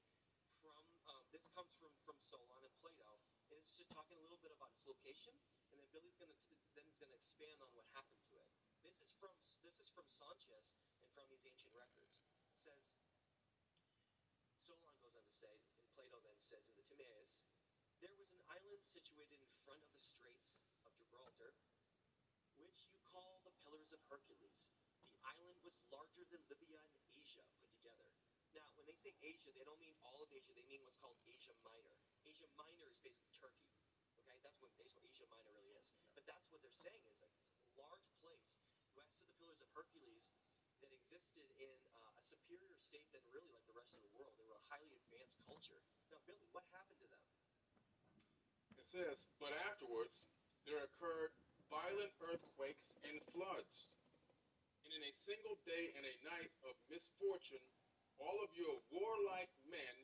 from um, this comes from from Solon and Plato, and it's just talking a little bit about its location, and then Billy's gonna then he's gonna expand on what happened to it. This is from this is from Sonchis and from these ancient records. It says Solon goes on to say, and Plato then says in the Timaeus, there was an island situated in front of the Straits of Gibraltar, which you call the Pillars of Hercules. The island was larger than Libya and Asia put together. Now, when they say Asia, they don't mean all of Asia. They mean what's called Asia Minor. Asia Minor is basically Turkey. Okay, that's what, that's what Asia Minor really is. But that's what they're saying is like it's a large place west of the Pillars of Hercules that existed in uh, a superior state than really like the rest of the world. They were a highly advanced culture. Now, Billy, what happened to them? Says, but afterwards there occurred violent earthquakes and floods. And in a single day and a night of misfortune, all of your warlike men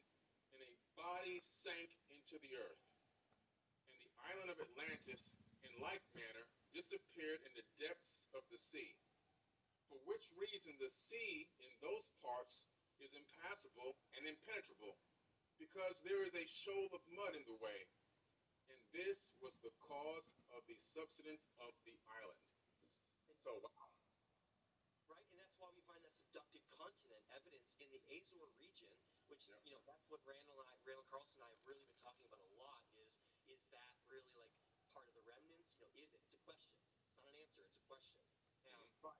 in a body sank into the earth. And the island of Atlantis, in like manner, disappeared in the depths of the sea. For which reason the sea in those parts is impassable and impenetrable, because there is a shoal of mud in the way, this was the cause of the subsidence of the island. So, wow. Right, and that's why we find that subducted continent evidence in the Azore region, which Yep. you know that's what Randall and I, Randall Carlson and I have really been talking about a lot. Is is that really like part of the remnants? You know, is it? It's a question. It's not an answer. It's a question. Um, but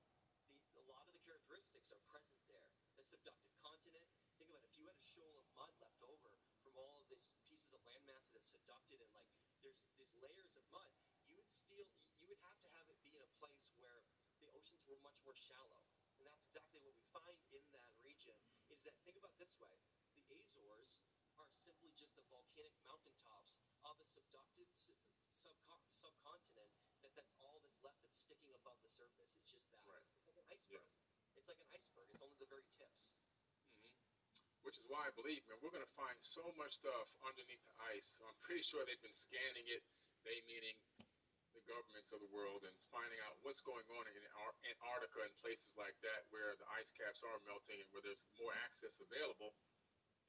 the, a lot of the characteristics are present there. The subducted continent. Think about it. If you had a shoal of mud left over from all of these pieces of landmass that have subducted and like there's these layers of mud, you would still you would have to have it be in a place where the oceans were much more shallow. And that's exactly what we find in that region is that think about it this way. The Azores are simply just the volcanic mountaintops of a subducted sub- subco- subcontinent that that's all that's left that's sticking above the surface. It's just that. Right. It's like an iceberg. It's like an iceberg. It's only the very tips. Which is why I believe, man, we're going to find so much stuff underneath the ice. I'm pretty sure they've been scanning it, they meaning the governments of the world, and finding out what's going on in Antarctica and places like that where the ice caps are melting and where there's more access available.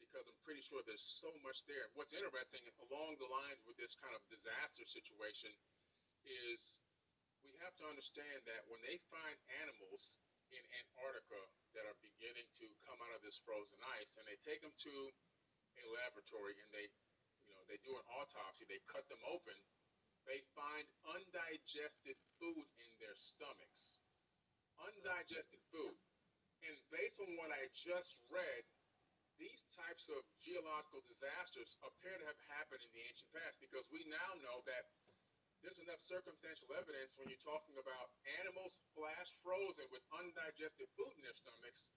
Because I'm pretty sure there's so much there. What's interesting along the lines with this kind of disaster situation is we have to understand that when they find animals in Antarctica that are beginning to come out of this frozen ice, and they take them to a laboratory and they, you know, they do an autopsy, they cut them open, they find undigested food in their stomachs. Undigested food. And based on what I just read, these types of geological disasters appear to have happened in the ancient past because we now know that there's enough circumstantial evidence when you're talking about animals flash frozen with undigested food in their stomachs.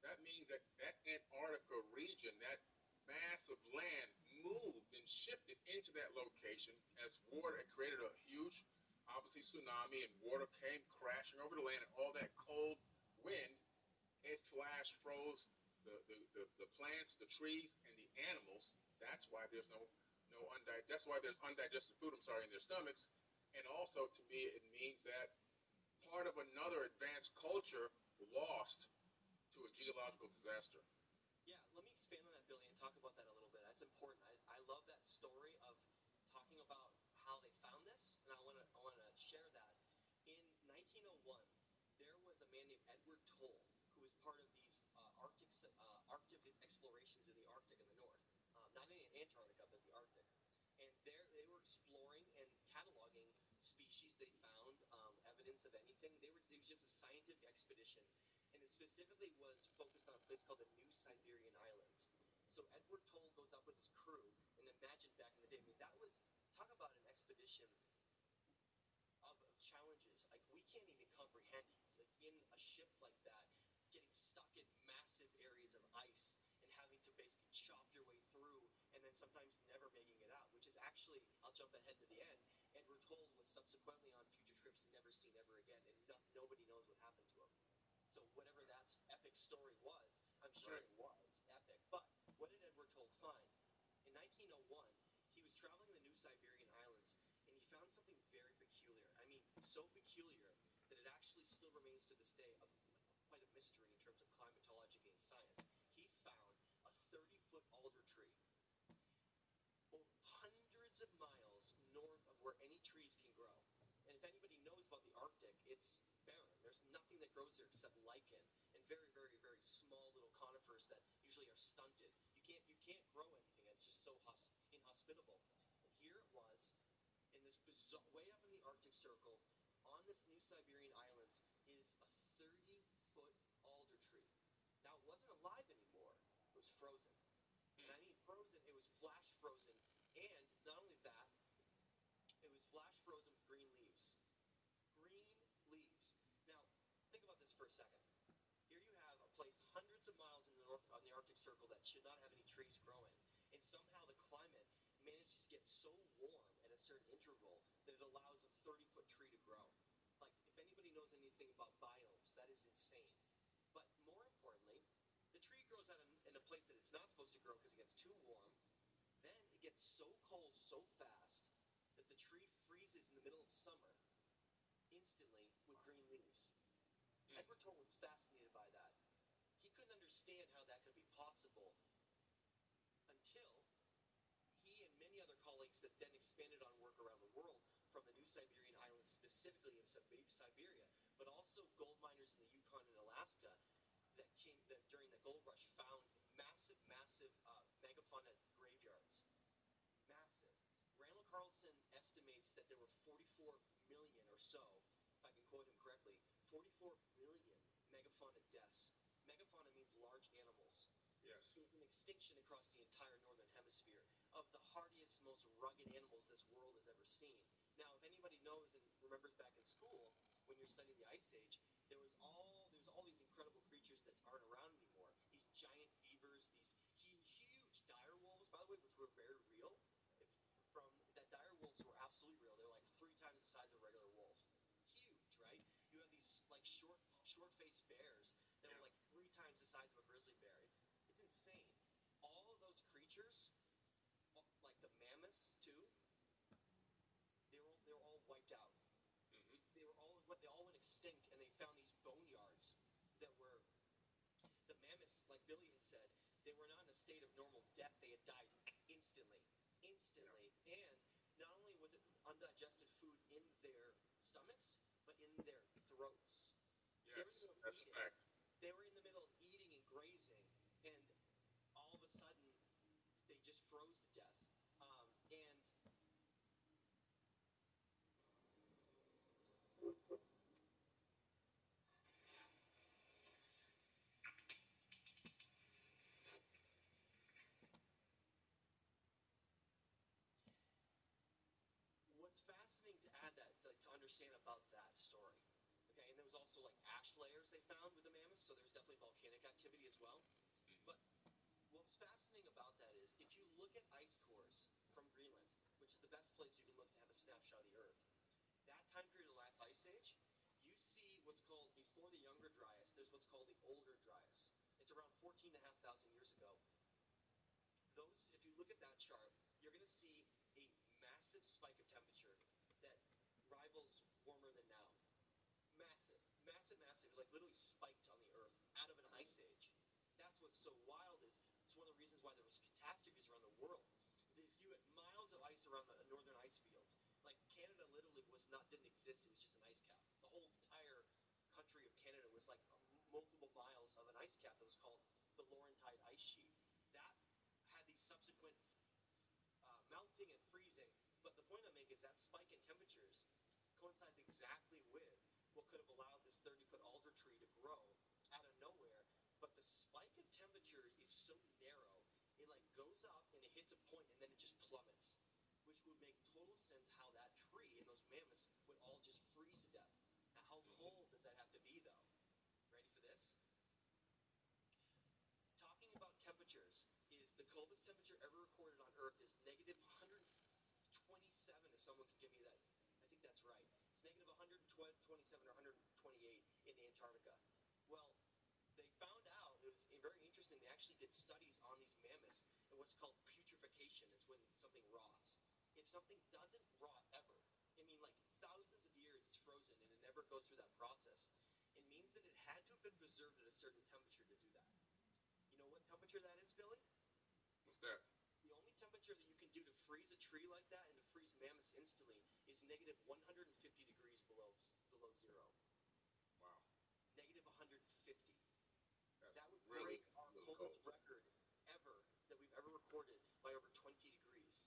That means that that Antarctica region, that mass of land, moved and shifted into that location as water had created a huge, obviously, tsunami, and water came crashing over the land, and all that cold wind, it flash froze the, the, the, the plants, the trees, and the animals. That's why there's no no undigested. That's why there's undigested food. I'm sorry, in their stomachs, and also to me, it means that part of another advanced culture lost to a geological disaster. Yeah, let me expand on that, Billy, and talk about that a little bit. That's important. I, I love that story of talking about how they found this, and I want to I want to share that. In 1901, there was a man named Edward Toll who was part of these uh, Arctic uh, Arctic explorations in the Arctic in the north, um, not in Antarctica but the Arctic. And there they were exploring and cataloging species they found, um, evidence of anything. They were it was just a scientific expedition, and it specifically was focused on a place called the New Siberian Islands. So Edward Toll goes up with his crew, and imagine back in the day, I mean that was talk about an expedition of, of challenges. Like we can't even comprehend like in a ship like that, getting stuck in massive areas of ice and having to basically chop your way through, and then sometimes never making it out. Which is actually, I'll jump ahead to the end. Edward Toll was subsequently on future trips never seen ever again, and no, nobody knows what happened to him. So whatever that epic story was, I'm sure Right. it was epic. But what did Edward Toll find? In 1901, he was traveling the New Siberian Islands, and he found something very peculiar. I mean, so peculiar that it actually still remains to this day a, quite a mystery in terms of climatology and science. He found a 30-foot alder tree oh, of miles north of where any trees can grow. And if anybody knows about the Arctic, it's barren. There's nothing that grows there except lichen and very, very, very small little conifers that usually are stunted. You can't you can't grow anything. It's just so hos- inhospitable. And here it was, in this bizarre, way up in the Arctic Circle, on this New Siberian Islands, is a 30-foot alder tree. Now it wasn't alive anymore. It was frozen. And I mean frozen, it was flash frozen. And not only that, it was flash frozen with green leaves. Green leaves. Now, think about this for a second. Here you have a place hundreds of miles in the north on the Arctic Circle that should not have any trees growing, and somehow the climate manages to get so warm at a certain interval that it allows a 30-foot tree to grow. Like, if anybody knows anything about biomes, that is insane. But more importantly, the tree grows out in, in a place that it's not supposed to grow because it gets too warm. Then it gets so cold so fast that the tree freezes in the middle of summer instantly with green leaves. Mm. Edward Toll was fascinated by that. He couldn't understand how that could be possible until he and many other colleagues that then expanded on work around the world from the New Siberian Islands, specifically in Sib- Siberia, but also gold miners in the Yukon and Alaska that came that during the gold rush found massive, massive uh, megafauna graveyards. Massive. Randall Carlson estimates that there were 44 million or so, if I can quote him correctly, 44 million megafauna deaths. Megafauna means large animals Yes. In in extinction across the entire northern hemisphere of the hardiest, most rugged animals this world has ever seen. Now, if anybody knows and remembers back in school when you're studying the Ice Age, there was all there was all these incredible creatures that aren't around anymore. These giant beavers, these huge, huge dire wolves, by the way, which were very real. If, from that dire wolves were absolutely real. They're like three times the size of a regular wolf. Huge, right? You have these like short, short-faced bears that Yeah. were like three times the size of a grizzly bear. It's it's insane. All of those creatures, like the mammoths too, they were all, they were all wiped out. hmm They were all they all went extinct, and they found these boneyards that were the mammoths, like Billy had said, they were not in a state of normal death. They had died instantly, instantly, and not only was it undigested food in their stomachs, but in their throats. Yes, that's a fact. They were in the middle of eating and grazing, and all of a sudden, they just froze to death. Um, and what's fascinating to add that, like, to understand about that story, okay, and there was also like ash layers they found with the mammoths, so there's definitely volcanic activity as well. But is look at ice cores the best place you can look to have a snapshot of the Earth. That time period of the last ice age, you see what's called before the Younger Dryas. There's what's called the Older Dryas. It's around 14,500 years ago. Those, if you look at that chart, you're going to see a massive spike of temperature that rivals warmer than now. Massive, massive, massive, like literally spiked on the Earth out of an ice age. That's what's so wild is one of the reasons why there was catastrophes around the world. These you had miles of ice around the northern ice fields. Like Canada literally was not didn't exist. It was just an ice cap. The whole entire country of Canada was like multiple miles of an ice cap that was called the Laurentide ice sheet. That had these subsequent uh, melting and freezing. But the point I make is that spike in temperatures coincides exactly with what could have allowed this 30 foot alder tree to grow out of nowhere. But the spike of temperatures is so narrow, it like goes up and it hits a point and then it just plummets, which would make total sense how that tree and those mammoths would all just freeze to death. Now, how mm-hmm. cold does that have to be though? Ready for this? Talking about temperatures, is the coldest temperature ever recorded on Earth is negative 127. If someone can give me that, I think that's right. It's negative 127 or 128 in Antarctica. Well, they found out was very interesting. They actually did studies on these mammoths and what's called putrefaction. It's when something rots. If something doesn't rot ever, I mean, like thousands of years it's frozen and it never goes through that process. It means that it had to have been preserved at a certain temperature to do that. You know what temperature that is, Billy? What's that? The only temperature that you can do to freeze a tree like that and to freeze mammoths instantly is negative 150 degrees below below zero. Wow. Negative 150. That's that would really, break our really coldest cold. record ever that we've ever recorded by over 20 degrees.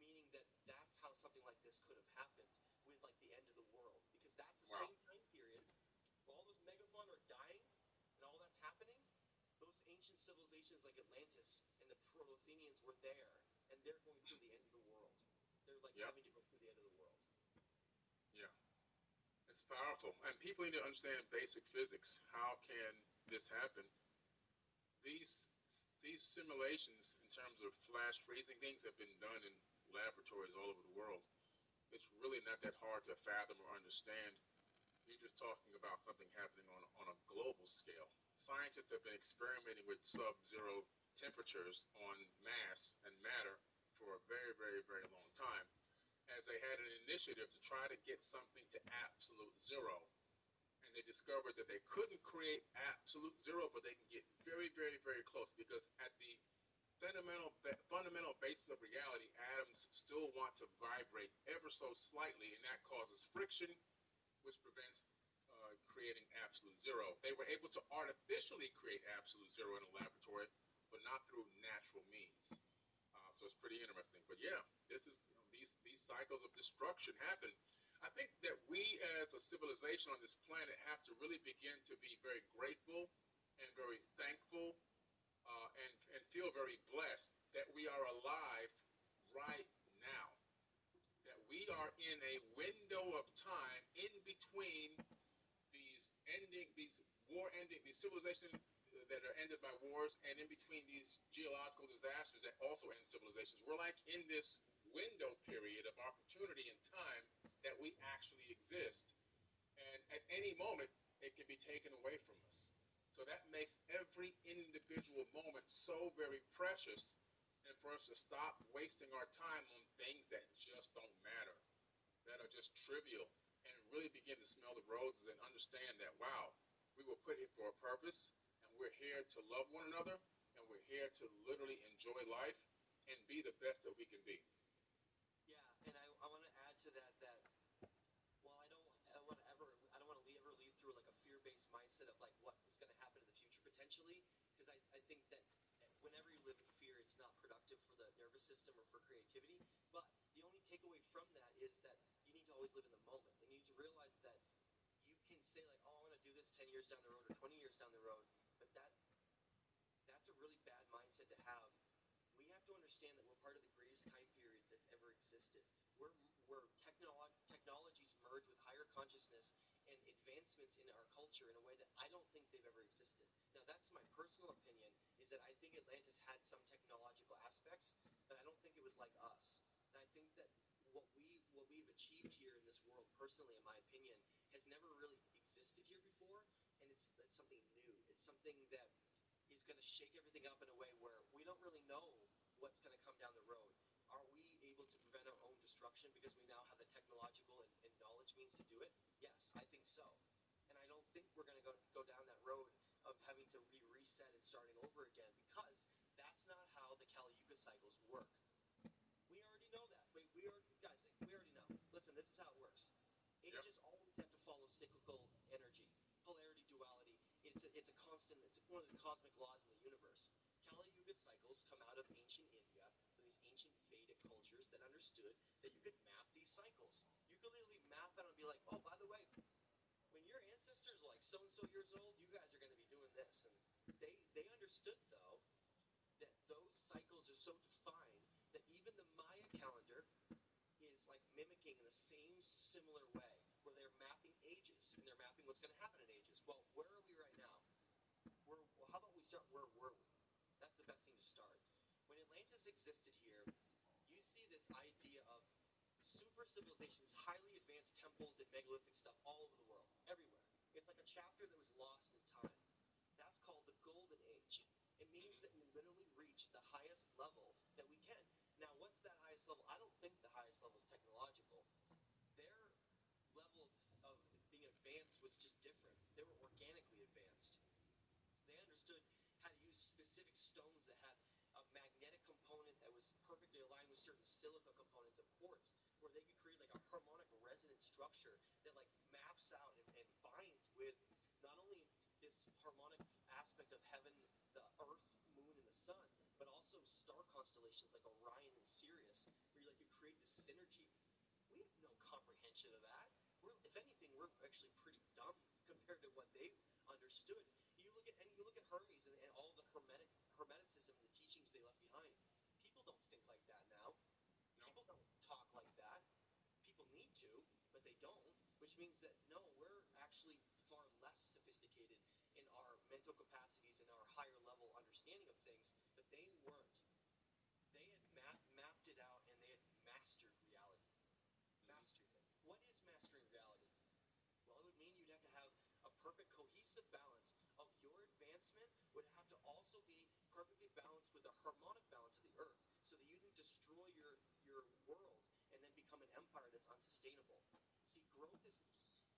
Meaning that that's how something like this could have happened with like the end of the world. Because that's the Wow. same time period all those megafauna are dying and all that's happening. Those ancient civilizations like Atlantis and the Proto-Athenians were there and they're going through the end of the world. They're like Yep. having to go through the end of the world. Yeah. It's powerful. And people need to understand basic physics. How can this happen? These simulations in terms of flash freezing things have been done in laboratories all over the world. It's really not that hard to fathom or understand. You're just talking about something happening on, on a global scale. Scientists have been experimenting with sub-zero temperatures on mass and matter for a very, very, very long time as they had an initiative to try to get something to absolute zero. And they discovered that they couldn't create absolute zero, but they can get very, very, very close because at the fundamental fundamental basis of reality, atoms still want to vibrate ever so slightly, and that causes friction, which prevents uh, creating absolute zero. They were able to artificially create absolute zero in a laboratory, but not through natural means. Uh, so it's pretty interesting. But yeah, this is you know, these these cycles of destruction happen. I think that we as a civilization on this planet have to really begin to be very grateful and very thankful uh, and, and feel very blessed that we are alive right now. That we are in a window of time in between these ending, these war ending, these civilizations that are ended by wars, and in between these geological disasters that also end civilizations. We're like in this window period of opportunity and time that we actually exist. And at any moment, it can be taken away from us. So that makes every individual moment so very precious, and for us to stop wasting our time on things that just don't matter, that are just trivial, and really begin to smell the roses and understand that, wow, we were put here for a purpose, and we're here to love one another, and we're here to literally enjoy life and be the best that we can be. Yeah, and I, I want to add to that that while I don't I want to ever I don't want to ever lead through like a fear-based mindset of like what is going to happen in the future potentially because I, I think that whenever you live in fear it's not productive for the nervous system or for creativity but the only takeaway from that is that you need to always live in the moment and you need to realize that you can say like oh I want to do this 10 years down the road or 20 years down the road but that that's a really bad mindset to have we have to understand that we're part of the greatest time period that's ever existed. We're, where technolo- technologies merge with higher consciousness and advancements in our culture in a way that I don't think they've ever existed. That's my personal opinion, is that I think Atlantis had some technological aspects, but I don't think it was like us. And I think that what we what we've achieved here in this world, personally, in my opinion, has never really existed here before, and it's, it's something new. It's something that is going to shake everything up in a way where we don't really know what's going to come down the road. Are we able to prevent our own destruction because we now have the technological and, and knowledge means to do it? Yes, I think so. And I don't think we're going to go down that road having to re reset and starting over again because that's not how the Kali Yuga cycles work. We already know that. We, we are guys. We already know. Listen, this is how it works. Ages always have to follow cyclical energy, polarity, duality. It's a, it's a constant. It's one of the cosmic laws in the universe. Kali Yuga cycles come out of ancient India, from these ancient Vedic cultures that understood that you could map these cycles. You could literally map out and be like, oh, by the way, when your ancestors are like so and so years old, you guys are going to be this. And they they understood though that those cycles are so defined that even the Maya calendar is like mimicking in the same similar way, where they're mapping ages and they're mapping what's going to happen in ages. Well, where are we right now? We're, well, how about we start where were we? That's the best thing to start. When Atlantis existed here, you see this idea of super civilizations, highly advanced temples and megalithic stuff all over the world, everywhere. It's like a chapter that was lost in time. That's called the Golden Age. It means that we literally reached the highest level that we can. Now, what's that highest level? I don't think the highest level is technological. Their level of being advanced was just different. They were organically advanced. They understood how to use specific stones that had a magnetic component that was perfectly aligned with certain silica components of quartz, where they could create like a harmonic resonance structure that like maps out and, and binds with not only this harmonic the earth, moon, and the sun, but also star constellations like Orion and Sirius, where you like you create this synergy. We have no comprehension of that. We're, if anything, we're actually pretty dumb compared to what they understood. You look at and you look at Hermes and, and all the hermetic hermeticism and the teachings they left behind. People don't think like that now. People don't talk like that. People need to, but they don't. Which means that no, we're actually far less sophisticated in our mental capacities and our higher level understanding of things that they weren't. They had map, mapped it out and they had mastered reality. Mastered it. What is mastering reality? Well, it would mean you'd have to have a balance of your advancement would have to also be perfectly balanced with the harmonic balance of the earth so that you didn't destroy your your world and then become an empire that's unsustainable. See, growth is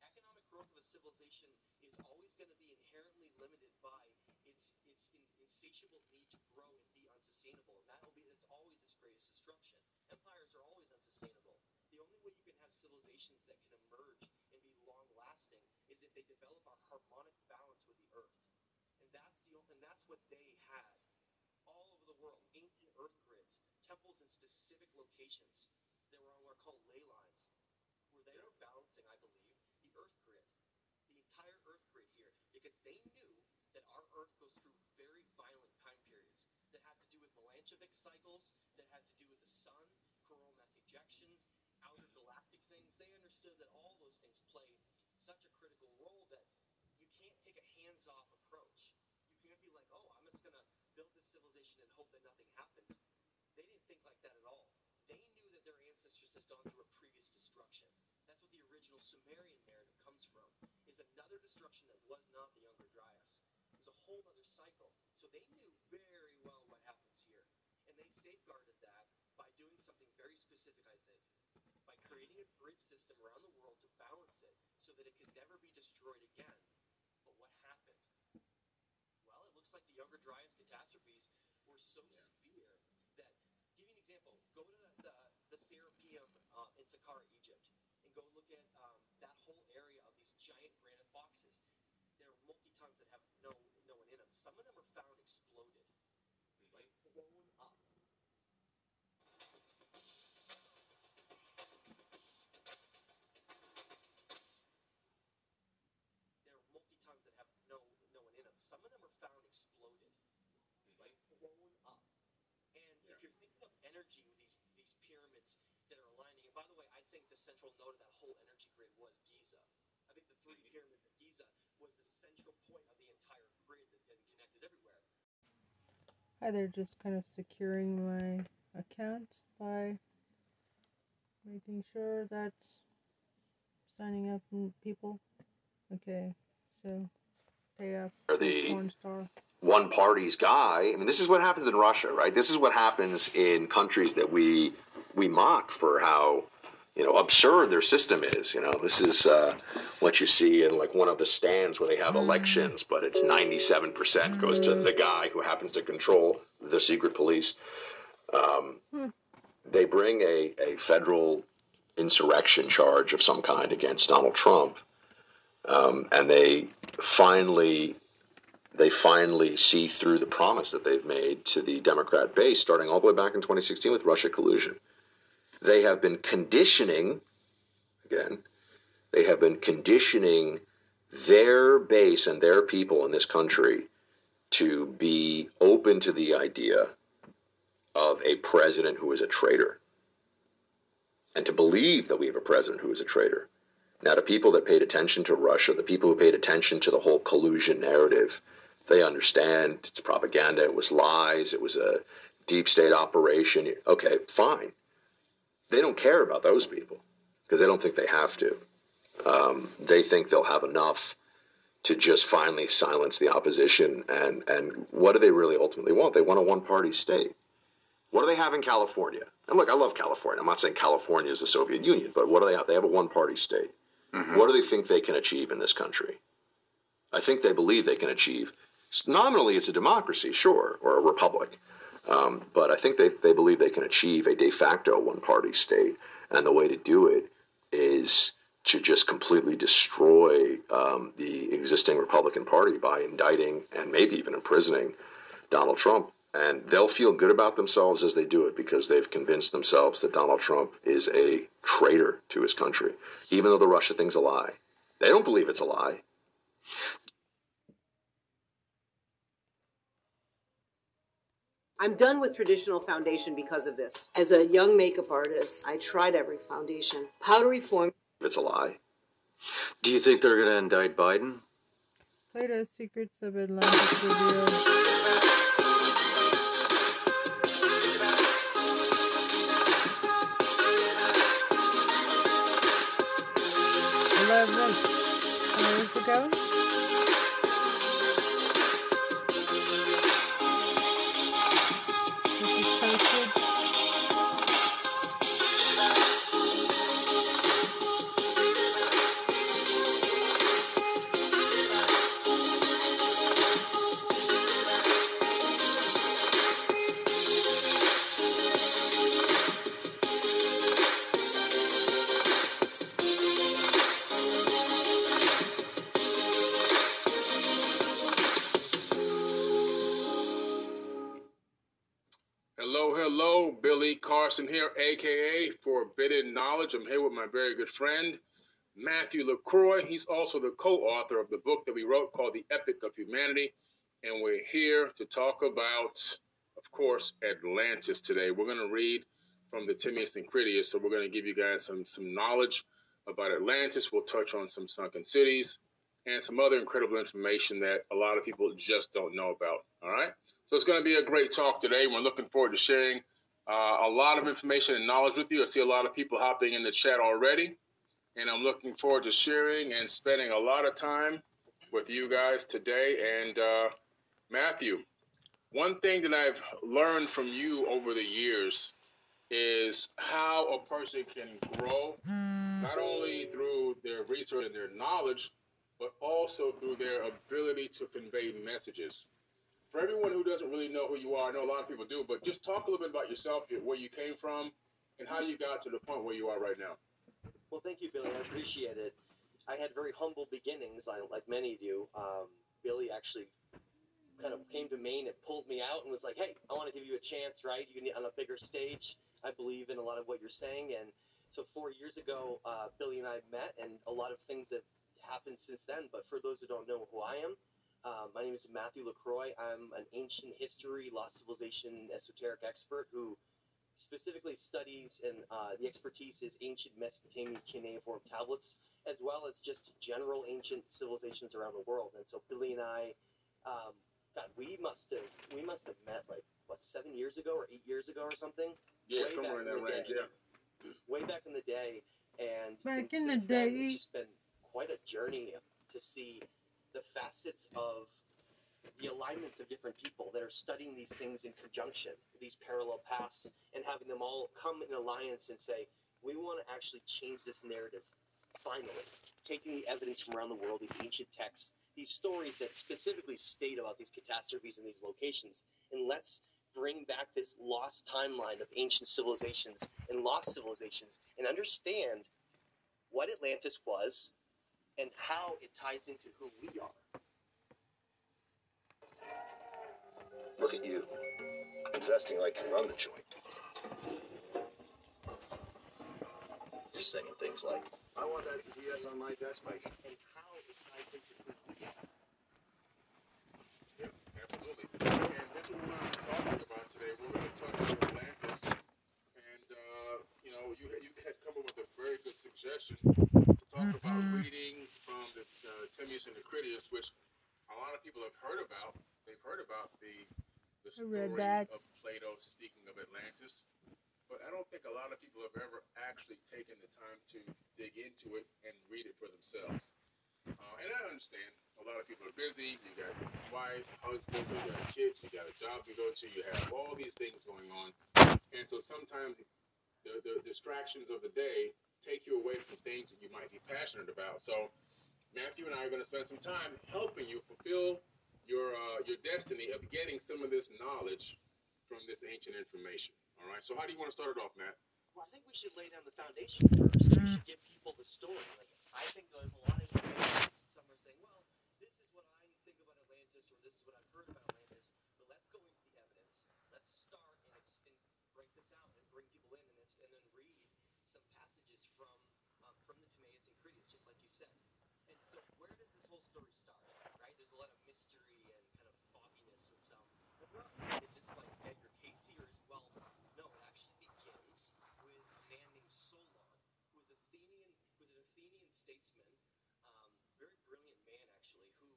economic growth of a civilization is always going to be inherently limited by its its in, insatiable need to grow and be unsustainable, and that will be that's always its greatest destruction. Empires are always unsustainable. The only way you can have civilizations that can emerge if they develop a harmonic balance with the earth, and that's the and that's what they had all over the world. Ancient earth grids, temples in specific locations that were on what are called ley lines, where they were balancing, I believe, the earth grid, the entire earth grid here, because they knew that our earth goes through very violent time periods that had to do with Milankovic cycles, that had to do with the sun, coronal mass ejections, outer galactic things. They understood that all those things play such a critical role that you can't take a hands-off approach. You can't be like, oh, I'm just gonna build this civilization and hope that nothing happens. They didn't think like that at all. They knew that their ancestors had gone through a previous destruction. That's what the original Sumerian narrative comes from. Is another destruction that was not the Younger Dryas. It was a whole other cycle. So they knew very well what happens here, and they safeguarded that by doing something very specific. I think by creating a grid system around the world to that it could never be destroyed again. But what happened? Well, it looks like the Younger Dryas catastrophes were so severe that, give you an example, go to the, the, the Serapeum uh, in Saqqara, Egypt, and go look at um, that whole area of these giant granite boxes. They're multi-tons that have no, no one in them. Some of them are energy with these these pyramids that are aligning, and by the way, I think the central node of that whole energy grid was Giza. I think the 3 mm-hmm. pyramids of Giza was the central point of the entire grid that that connected everywhere. Hi there, just kind of securing my account by making sure that signing up people. Okay, so Or the- one party's guy. I mean, this is what happens in Russia, right? This is what happens in countries that we we mock for how you know absurd their system is. You know, this is uh, what you see in like one of the stands where they have elections, but it's ninety seven percent goes to the guy who happens to control the secret police. Um, They bring a, a federal insurrection charge of some kind against Donald Trump, um, and they finally they finally see through the promise that they've made to the Democrat base, starting all the way back in 2016 with Russia collusion. They have been conditioning, again, they have been conditioning their base and their people in this country to be open to the idea of a president who is a traitor and to believe that we have a president who is a traitor. Now, the people that paid attention to Russia, the people who paid attention to the whole collusion narrative, they understand it's propaganda, it was lies, it was a deep state operation. Okay, fine. They don't care about those people because they don't think they have to. Um, they think they'll have enough to just finally silence the opposition. And, and what do they really ultimately want? They want a one party state. What do they have in California? And look, I love California. I'm not saying California is the Soviet Union, but what do they have? They have a one party state. What do they think they can achieve in this country? I think they believe they can achieve. Nominally, it's a democracy, sure, or a republic. Um, but I think they, they believe they can achieve a de facto one party state. And the way to do it is to just completely destroy um, the existing Republican Party by indicting and maybe even imprisoning Donald Trump. And they'll feel good about themselves as they do it because they've convinced themselves that Donald Trump is a traitor to his country, even though the Russia thing's a lie. They don't believe it's a lie. I'm done with traditional foundation because of this. As a young makeup artist, I tried every foundation. Powdery form It's a lie. Do you think they're going to indict Biden? Plato's Secrets of Atlantis revealed. Eleven hours ago. Forbidden Knowledge. I'm here with my very good friend, Matthew LaCroix. He's also the co author of the book that we wrote called The Epic of Humanity. And we're here to talk about, of course, Atlantis today. We're going to read from the Timaeus and Critias. So we're going to give you guys some, some knowledge about Atlantis. We'll touch on some sunken cities and some other incredible information that a lot of people just don't know about. All right. So it's going to be a great talk today. We're looking forward to sharing uh, a lot of information and knowledge with you. I see a lot of people hopping in the chat already, and I'm looking forward to sharing and spending a lot of time with you guys today. And uh, Matthew, one thing that I've learned from you over the years is how a person can grow, not only through their research and their knowledge, but also through their ability to convey messages for everyone who doesn't really know who you are, I know a lot of people do, but just talk a little bit about yourself, where you came from, and how you got to the point where you are right now. Well, thank you, Billy. I appreciate it. I had very humble beginnings, like many do. Um, Billy actually kind of came to Maine and pulled me out and was like, "Hey, I want to give you a chance, right? You can on a bigger stage. I believe in a lot of what you're saying." And so four years ago, uh, Billy and I met, and a lot of things have happened since then. But for those who don't know who I am, uh, my name is Matthew LaCroix. I'm an ancient history, lost civilization, esoteric expert who specifically studies and uh, the expertise is ancient Mesopotamian cuneiform tablets, as well as just general ancient civilizations around the world. And so Billy and I, um, God, we must have we must have met like what seven years ago or eight years ago or something. Yeah, Way somewhere in back that in range. day. Yeah. way back in the day. And Back and in the since then, day- it's just been quite a journey to see the facets of the alignments of different people that are studying these things in conjunction, these parallel paths, and having them all come in alliance and say, we want to actually change this narrative. Finally, taking the evidence from around the world, these ancient texts, these stories that specifically state about these catastrophes in these locations, and let's bring back this lost timeline of ancient civilizations and lost civilizations and understand what Atlantis was and how it ties into who we are. Look at you. Investing like you run the joint. Just saying things like, I want that DS on my desk by And how it ties into who we are. Yeah, absolutely. And that's what we're going to be talking about today. We're going to talk about Atlantis. And, uh, you know, you, you had come up with a very good suggestion to talk about reading from the uh, Timaeus and the Critias, which a lot of people have heard about. They've heard about the, the story that. of Plato speaking of Atlantis. But I don't think a lot of people have ever actually taken the time to dig into it and read it for themselves. Uh, and I understand a lot of people are busy. You got wife, husband, you got kids, you got a job to go to, you have all these things going on. And so sometimes the, the distractions of the day take you away from things that you might be passionate about. So Matthew and I are going to spend some time helping you fulfill your uh, your destiny of getting some of this knowledge from this ancient information. All right. So how do you want to start it off, Matt? Well, I think we should lay down the foundation first. We should give people the story. Like, I think there's a lot of information. Some are saying, well, this is what I think about Atlantis, or this is what I've heard about Atlantis. But let's go into the evidence. Let's start and, ex- and break this out and bring people in, and, it's, and then read some passages from um, from the Timaeus and Critias, said. And so, where does this whole story start? Right? There's a lot of mystery and kind of fogginess with some. Is this like Edgar Cayce, or is well? No, it actually begins with a man named Solon, who was Athenian, was an Athenian statesman, um, very brilliant man actually, who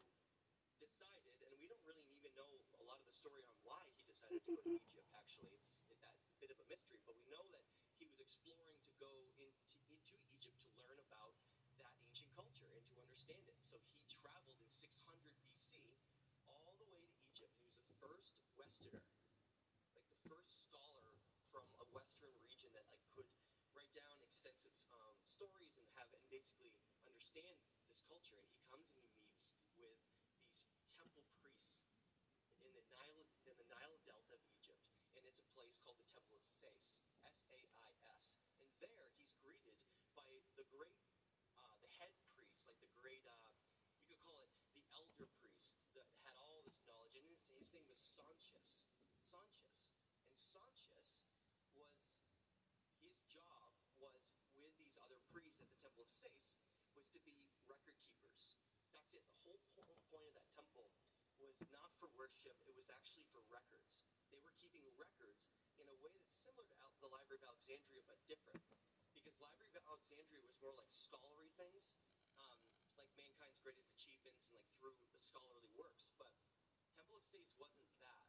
decided, and we don't really even know a lot of the story on why he decided to go to Egypt. Actually, it's it, that's a bit of a mystery, but we know that he was exploring to go into into Egypt to learn about that ancient culture and to understand it. So he traveled in 600 BC all the way to Egypt. He was the first Westerner like the first scholar from a western region that like could write down extensive um, stories and have and basically understand this culture and he comes and he meets with these temple priests in the Nile in the Nile Delta of Egypt and it's a place called the Temple of Sais S-A-I-S and there he's greeted by the great uh, the head priest like the great uh, you could call it the elder priest that had all this knowledge and his, his name was Sonchis Sonchis. And Sonchis was his job was with these other priests at the Temple of Sais was to be record keepers. That's it. The whole point of that temple was not for worship, it was actually for records. They were keeping records in a way that's similar to the Library of Alexandria but different. Because Library of Alexandria was more like scholarly things, um, like mankind's greatest achievements and like through the scholarly works. But Temple of Sais wasn't that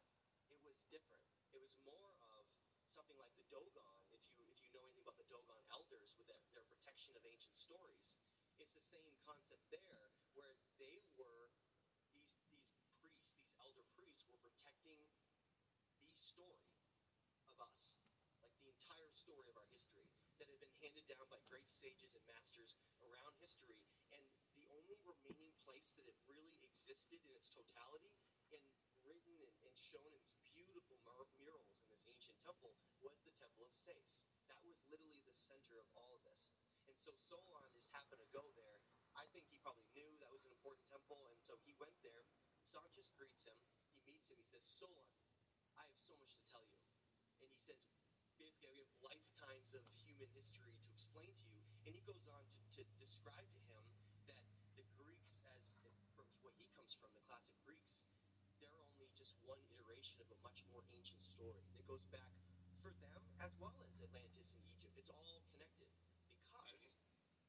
it was different. It was more of something like the Dogon. If you if you know anything about the Dogon elders with their, their protection of ancient stories, it's the same concept there. Whereas they were these these priests, these elder priests, were protecting the story of us, like the entire story of our history that had been handed down by great sages and masters around history. And the only remaining place that it really existed in its totality and written and, and shown in these beautiful mur- murals in this ancient temple was the Temple of Sais. That was literally the center of all of this. And so Solon just happened to go there. I think he probably knew that was an important temple, and so he went there. Sonchis greets him. He meets him. He says, Solon, I have so much to tell you. And he says, basically, we have lifetimes of human history to explain to you. And he goes on to, to describe to him that the Greeks, as from what he comes from, the classic Greeks, they're only just one iteration of a much more ancient story that goes back for them as well as Atlantis and Egypt. It's all connected because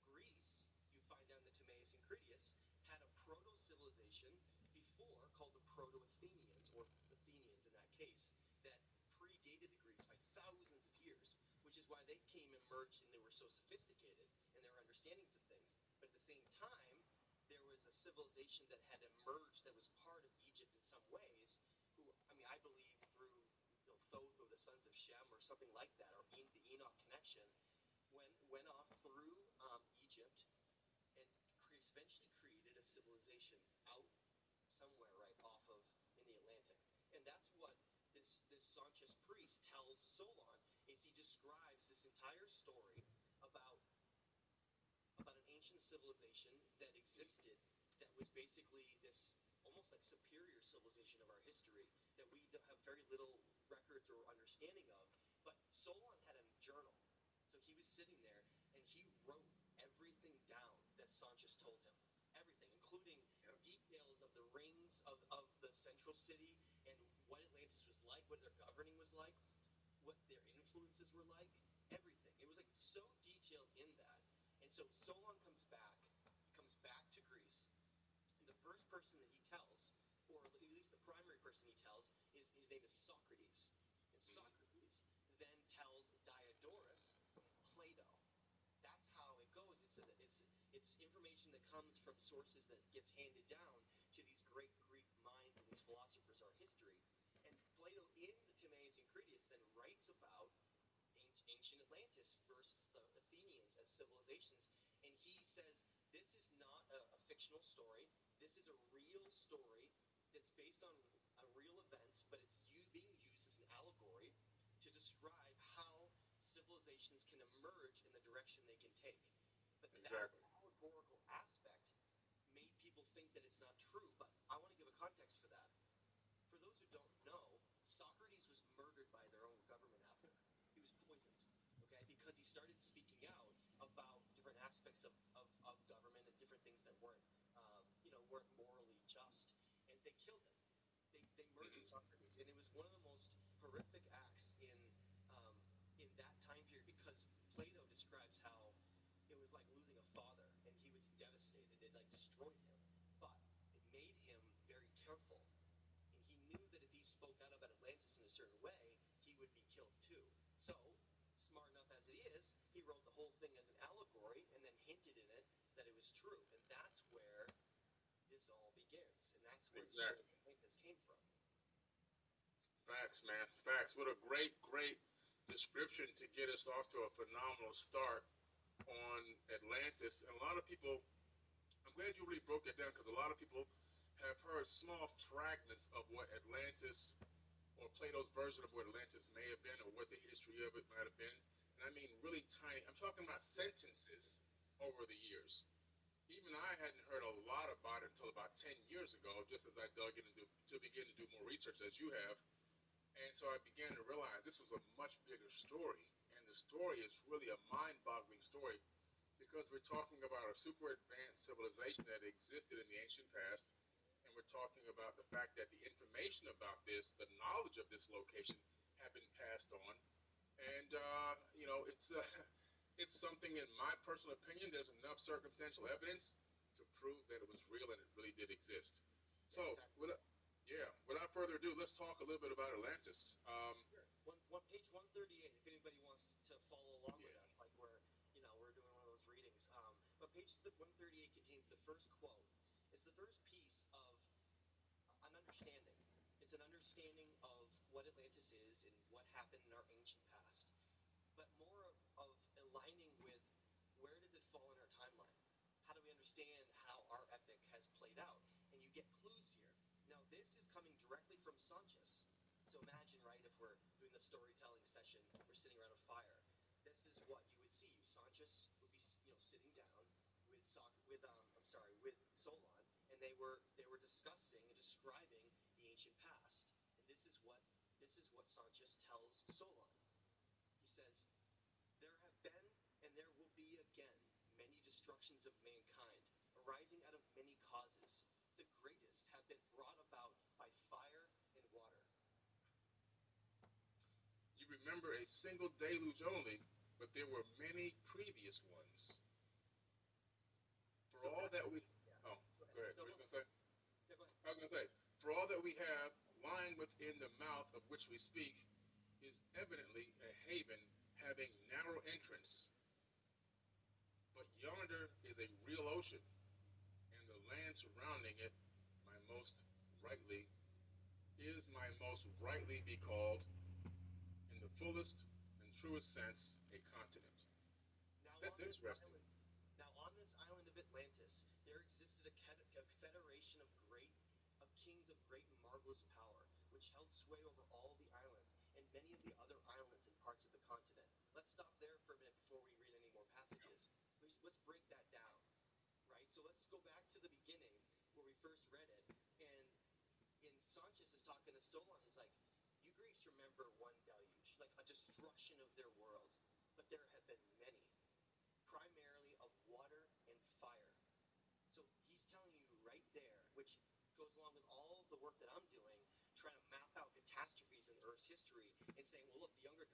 Greece, you find out in the Timaeus and Critias, had a proto civilization before called the Proto Athenians, or Athenians in that case, that predated the Greeks by thousands of years, which is why they came and merged and they were so sophisticated. In their understandings of things. But at the same time, there was a civilization that had emerged that was part of Egypt in some ways. Who, I mean, I believe through you know, Thoth or the sons of Shem or something like that, or en- the Enoch connection, went went off through um, Egypt and cre- eventually created a civilization out somewhere right off of in the Atlantic, and that's what this this Sonchis priest tells Solon is he describes this entire story about about an ancient civilization that existed that was basically this almost like superior civilization of our history that we have very little records or understanding of. But Solon had a journal, so he was sitting there and he wrote everything down that Sonchis told him, everything, including details of the rings of, of the central city and what Atlantis was like, what their governing was like, what their influences were like, everything. It was like so detailed in that. And so Solon comes back, comes back to Greece, and the first person that he tells, or at least the primary person he tells, is his name is Socrates. And mm-hmm. Socrates then tells Diodorus Plato. That's how it goes. It's a, it's it's information that comes from sources that gets handed down to these great Greek minds and these philosophers, are history. And Plato in the Timaeus and Critias then writes about ancient Atlantis versus the Athenians as civilizations, and he says this is not a, a fictional story. This is a real story that's based on uh, real events, but it's you being used as an allegory to describe how civilizations can emerge in the direction they can take. But Exactly. that allegorical aspect made people think that it's not true. But I want to give a context for that. For those who don't know, Socrates was murdered by their own government after. He was poisoned, okay, because he started speaking out about different aspects of, of, of government and different things that weren't, um, you know, weren't morally just. And they killed him. They, they murdered Socrates. And it was one of the most horrific acts in, um, in that time period because Plato describes how it was like losing a father and he was devastated. It like destroyed him. But it made him very careful and he knew that if he spoke out about Atlantis in a certain way, he would be killed too. So, smart enough as he is, he wrote the whole thing as an allegory and then hinted in it that it was true. And that's where this all begins. And that's where Exactly. Atlantis came from. Facts, man. Facts. What a great, great description to get us off to a phenomenal start on Atlantis. And a lot of people, I'm glad you really broke it down because a lot of people have heard small fragments of what Atlantis or Plato's version of what Atlantis may have been or what the history of it might have been. And I mean really tiny. I'm talking about sentences over the years. Even I hadn't heard a lot about it until about 10 years ago, just as I dug in to, to begin to do more research, as you have. And so I began to realize this was a much bigger story. And the story is really a mind boggling story because we're talking about a super advanced civilization that existed in the ancient past. We're talking about the fact that the information about this, the knowledge of this location, have been passed on. And, uh, you know, it's, uh, it's something, in my personal opinion, there's enough circumstantial evidence to prove that it was real and it really did exist. So, Exactly. without, yeah, without further ado, let's talk a little bit about Atlantis. Um, Sure. One, one page 138. If anybody wants to follow along with us, like we're, you know, we're doing one of those readings. Um, but page 138 contains the first quote. It's the first piece of an understanding. It's an understanding of what Atlantis is and what happened in our ancient past, but more of aligning with where does it fall in our timeline. How do we understand how our epic has played out? And you get clues here. Now, this is coming directly from Sonchis. So imagine, right, if we're doing the storytelling session, we're sitting around a fire. This is what you would see. Sonchis would be, you know, sitting down with Soc- with um, I'm sorry, with Solon, and they were they were discussing and describing the ancient past. And this is what this is what Sonchis tells Solon. He says, "There have been and there will be again many destructions of mankind, arising out of many causes. The greatest have been brought about by fire and water." you remember a single deluge only, but there were many previous ones. For So all that- that we, Yeah. oh, go ahead. No, What are you no. gonna say? Yeah, go. I was gonna say, for all that we have, lying within the mouth of which we speak, is evidently a haven having narrow entrance, but yonder is a real ocean, and the land surrounding it, my most rightly, is my most rightly be called, in the fullest and truest sense, a continent. Now, That's interesting. Island, now, on this island of Atlantis, there existed a, a federation of great, of kings of great and marvelous power, which held sway over all the island and many of the other islands and parts of the continent. Let's stop there for a minute before we read any more passages. Let's, let's break that down, right? So let's go back to the beginning where we first read it, and in Sonchis is talking to Solon. He's like, "You Greeks remember one deluge, like a destruction of their world, but there have been many." primarily of water and fire. So he's telling you right there, which goes along with all the work that I'm doing, Earth's history and saying, well, look, the Younger.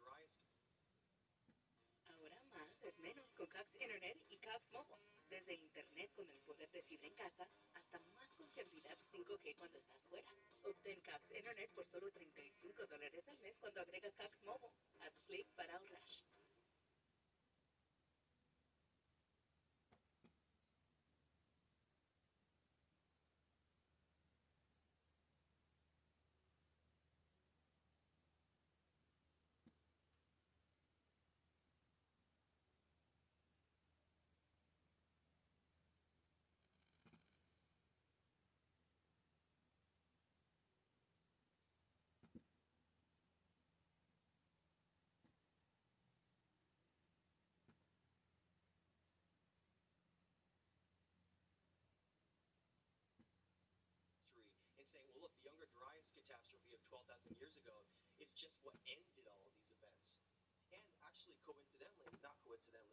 Ahora más es menos con Cox Internet y Cox Mobile. Desde Internet con el poder de fibra en casa hasta más confiabilidad 5G cuando estás fuera. Obtén Cox Internet por solo 35 dólares al mes cuando agregas Cox Mobile. Haz clic para ahorrar.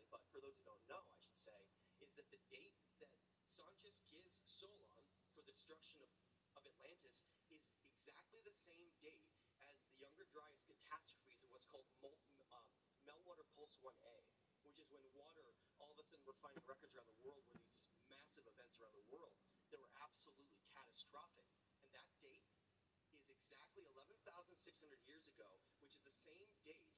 But for those who don't know, I should say, is that the date that Sonchis gives Solon for the destruction of, of Atlantis is exactly the same date as the Younger Dryas catastrophes of what's called molten, uh, Meltwater Pulse 1A, which is when water, all of a sudden, we're finding records around the world where these massive events around the world that were absolutely catastrophic. And that date is exactly 11,600 years ago, which is the same date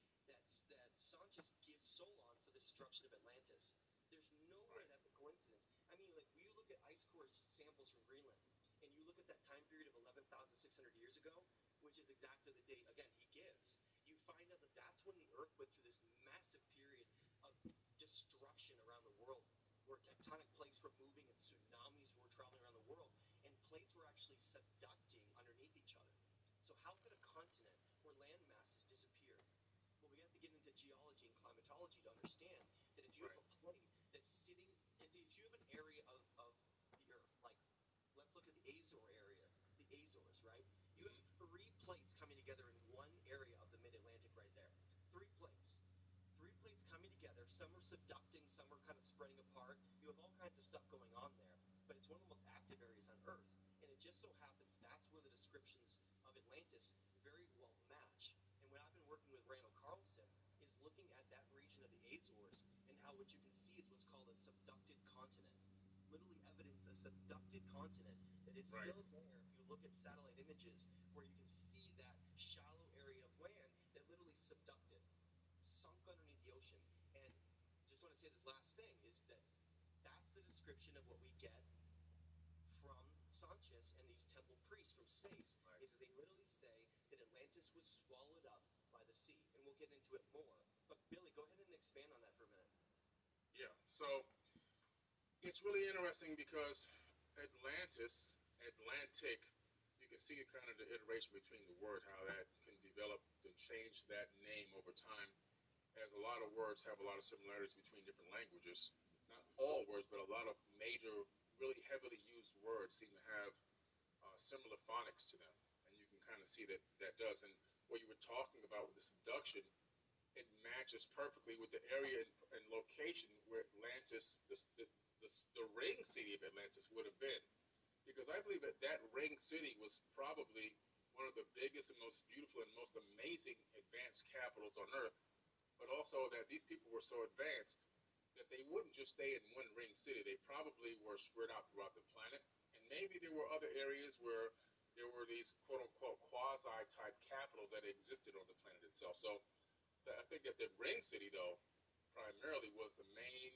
that, Sonchis gives Solon for the destruction of Atlantis. There's no way that's a coincidence. I mean, like, when you look at ice core samples from Greenland, and you look at that time period of 11,600 years ago, which is exactly the date, again, he gives, you find out that that's when the Earth went through this massive period of destruction around the world where tectonic plates were moving and tsunamis were traveling around the world, and plates were actually subducting underneath each other. So how could a continent where land masses disappear? Well, we have to get into climatology to understand that if you have a plate that's sitting, if, if you have an area of, of the Earth, like let's look at the Azore area, the Azores, right? You have mm-hmm. three plates coming together in one area of the mid-Atlantic right there. Three plates three plates coming together. Some are subducting, some are kind of spreading apart. You have all kinds of stuff going on there, but it's one of the most active areas on Earth. And it just so happens that's where the descriptions of Atlantis very well match. And what I've been working with Randall Carlson is looking at that region of the Azores and how what you can see is what's called a subducted continent. Literally evidence a subducted continent that is Right. still there if you look at satellite images where you can see that shallow area of land that literally subducted sunk underneath the ocean. And just want to say this last thing is that that's the description of what we get from Sonchis and these temple priests from Sais, Right. is that they literally say that Atlantis was swallowed up by the sea. And we'll get into it more. But Billy, go ahead and expand on that for a minute. Yeah. So it's really interesting because Atlantis, Atlantic, you can see kind of the iteration between the word, how that can develop and change that name over time. As a lot of words have a lot of similarities between different languages. Not all words, but a lot of major, really heavily used words seem to have uh, similar phonics to them. And you can kind of see that that does. And what you were talking about with the subduction, it matches perfectly with the area and, and location where Atlantis, the, the, the, the ring city of Atlantis, would have been. Because I believe that that ring city was probably one of the biggest and most beautiful and most amazing advanced capitals on earth, but also that these people were so advanced that they wouldn't just stay in one ring city. They probably were spread out throughout the planet. And maybe there were other areas where there were these quote unquote quasi type capitals that existed on the planet itself. So I think that the ring city, though, primarily was the main,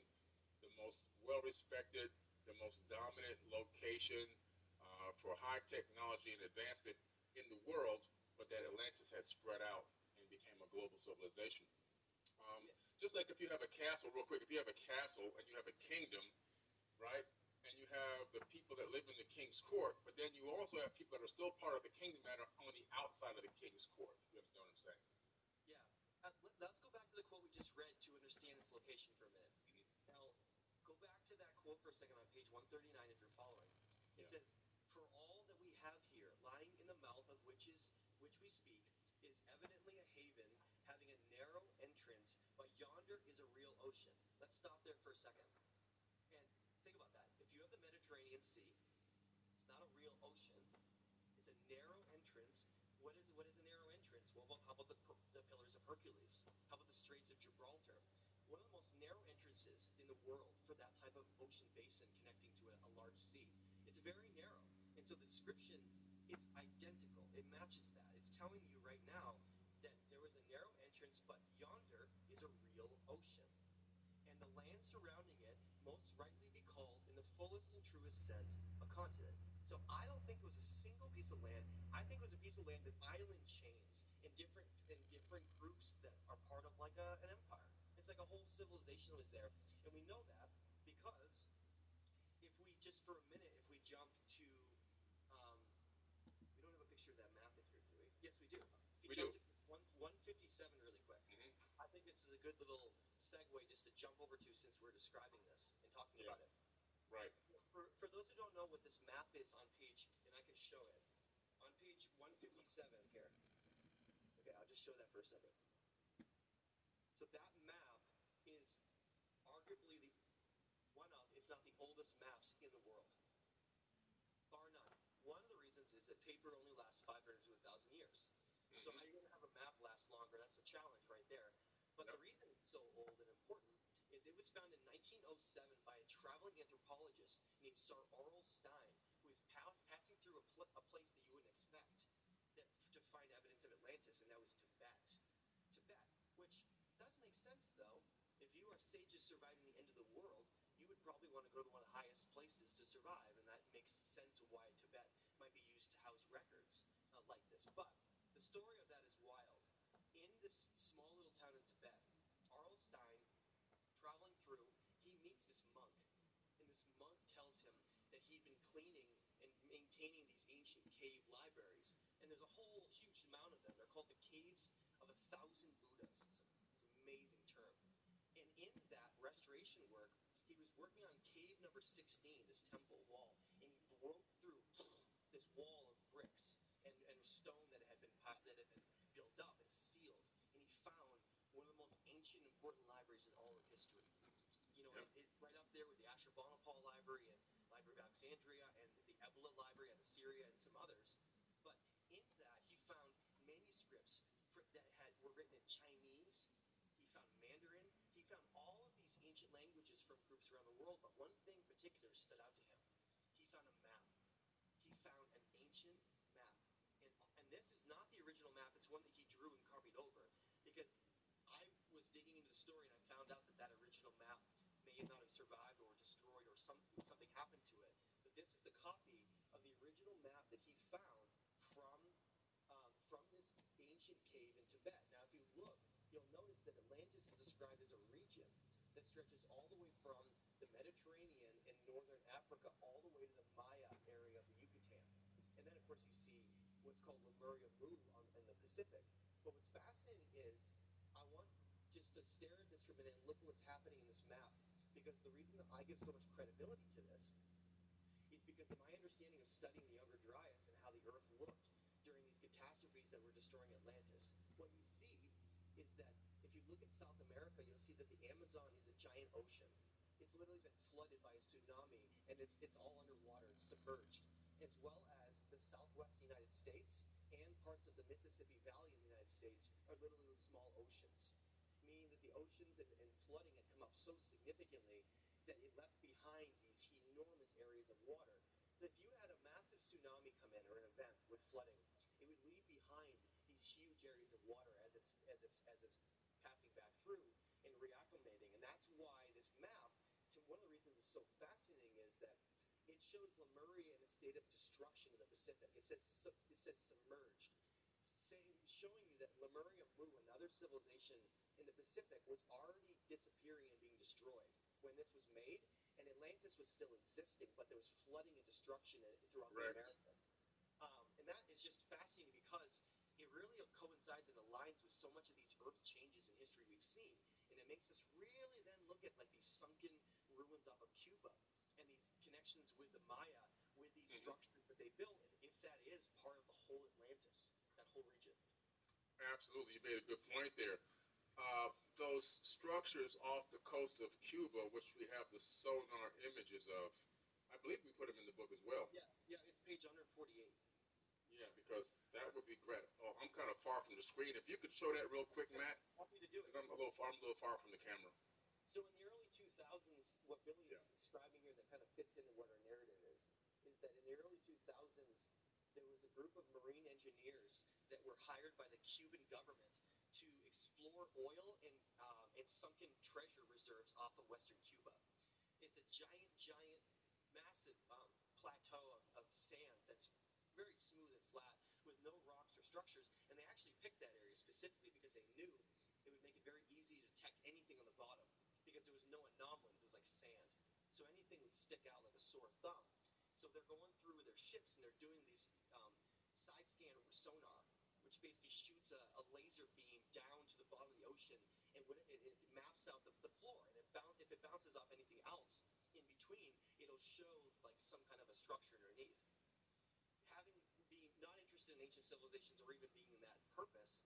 the most well-respected, the most dominant location uh, for high technology and advancement in the world, but that Atlantis had spread out and became a global civilization. Um, just like if you have a castle, real quick, if you have a castle and you have a kingdom, right? And you have the people that live in the king's court, but then you also have people that are still part of the kingdom that are on the outside of the king's court. You understand what I'm saying? Uh, let's go back to the quote we just read to understand its location for a minute. Now, go back to that quote for a second on page 139 if you're following. It Yeah. says, "For all that we have here, lying in the mouth of which is which we speak, is evidently a haven having a narrow entrance, but yonder is a real ocean." Let's stop there for a second. And think about that. If you have the Mediterranean Sea, it's not a real ocean. It's a narrow entrance. What is what is entrance? Well, well, how about the, the Pillars of Hercules? How about the Straits of Gibraltar? One of the most narrow entrances in the world for that type of ocean basin connecting to a, a large sea. It's very narrow, and so the description is identical. It matches that. It's telling you right now that there was a narrow entrance, but yonder is a real ocean and the land surrounding it most rightly be called, in the fullest and truest sense, a continent. So I don't think it was a single piece of land. I think it was a piece of land with island chains in different in different groups that are part of like a, an empire. It's like a whole civilization was there, and we know that because if we just for a minute, if we jump to, um, we don't have a picture of that map in here, do we? Yes, we do. If We do. one one fifty seven really quick. Mhm. I think this is a good little segue just to jump over to since we're describing this and talking Yeah. about it. Right. For, for those who don't know what this map is on page, and I can show it, on page 157 here. Just show that for a second. So that map is arguably the one of, if not the oldest maps in the world. Bar none. One of the reasons is that paper only lasts 500 to 1,000 years. So Mhm. how are you going to have a map last longer? That's a challenge right there. But the reason it's so old and important is it was found in 1907 by a traveling anthropologist named Sir Aurel Stein, who was pass, passing through a, pl- a place that you wouldn't expect that, to find evidence of Atlantis, and that was Tibet. Tibet, which does make sense though. If sages surviving the end of the world, you would probably want to go to one of the highest places to survive, and that makes sense of why Tibet might be used to house records uh, like this. But the story of that is wild. In this small little town in Tibet, Aurel Stein, traveling through, he meets this monk. And this monk tells him that he'd been cleaning and maintaining these ancient cave libraries. And there's a whole huge amount of them. They're called the Caves of a Thousand Buddhas. It's, a, it's an amazing term. And in that restoration work, he was working on cave number 16, this temple wall, and he broke through this wall of bricks and, and stone that had been that had been built up and sealed, and he found one of the most ancient, important libraries in all of history. You know, Yep. it, it, right up there with the Ashurbanipal Library and Library of Alexandria and the Ebla Library out of Syria and some others. But in that, he found manuscripts for, that had were written in Chinese. He found Mandarin. He found all of these ancient languages from groups around the world. But one thing in particular stood out to him. He found a map. He found an ancient map. And, and this is not the original map. It's one that he drew and copied over. Because I was digging into the story and I found out that that original map may not have survived or destroyed or some, something happened to it. But this is the copy of the original map that he found from um, from this ancient cave in Tibet. Now, if you look, you'll notice that Atlantis is described as a region that stretches all the way from northern Africa all the way to the Maya area of the Yucatan. And then, of course, you see what's called Lemuria Mu on, in the Pacific. But what's fascinating is I want just to stare at this for a minute and look at what's happening in this map. Because the reason that I give so much credibility to this is because of my understanding of studying the Younger Dryas and how the Earth looked during these catastrophes that were destroying Atlantis. What you see is that if you look at South America, you'll see that the Amazon is a giant ocean. It's literally been flooded by a tsunami, and it's it's all underwater. It's submerged, as well as the Southwest United States and parts of the Mississippi Valley in the United States are literally small oceans, meaning that the oceans and, and flooding had come up so significantly that it left behind these enormous areas of water. That if you had a massive tsunami come in or an event with flooding, it would leave behind these huge areas of water as it's as it's as it's passing back through and reacclimating. And that's why this map, one of the reasons it's so fascinating is that it shows Lemuria in a state of destruction in the Pacific. It says it says submerged, saying showing you that Lemuria, Mu, another civilization in the Pacific, was already disappearing and being destroyed when this was made, and Atlantis was still existing, but there was flooding and destruction in- throughout Right. the Americas. Um, and that is just fascinating because it really coincides and aligns with so much of these earth changes in history we've seen. And it makes us really then look at like these sunken ruins off of Cuba and these connections with the Maya, with these Mhm. structures that they built, and if that is part of the whole Atlantis, that whole region. Absolutely, you made a good point there. Uh, those structures off the coast of Cuba, which we have the sonar images of, I believe we put them in the book as well. Yeah, yeah, it's page 148. Yeah, because that would be great. Oh, I'm kind of far from the screen. If you could show that real quick, Matt, Happy to do it. because I'm a little far, I'm a little far from the camera. So in the early 2000s, what Billy Yeah. is describing here that kind of fits into what our narrative is, is that in the early 2000s, there was a group of marine engineers that were hired by the Cuban government to explore oil and, um, and sunken treasure reserves off of western Cuba. It's a giant, giant, massive um, plateau of, of sand that's very smooth and flat with no rocks or structures. And they actually picked that area specifically because they knew it would make it very easy to detect anything on the bottom because there was no anomalies. It was like sand. So anything would stick out like a sore thumb. So they're going through with their ships and they're doing these um, side scan with sonar, which basically shoots a, a laser beam down to the bottom of the ocean and it, it, maps out the, the floor. And it boun- if it bounces off anything else in between, show like some kind of a structure underneath. Having being not interested in ancient civilizations or even being in that purpose,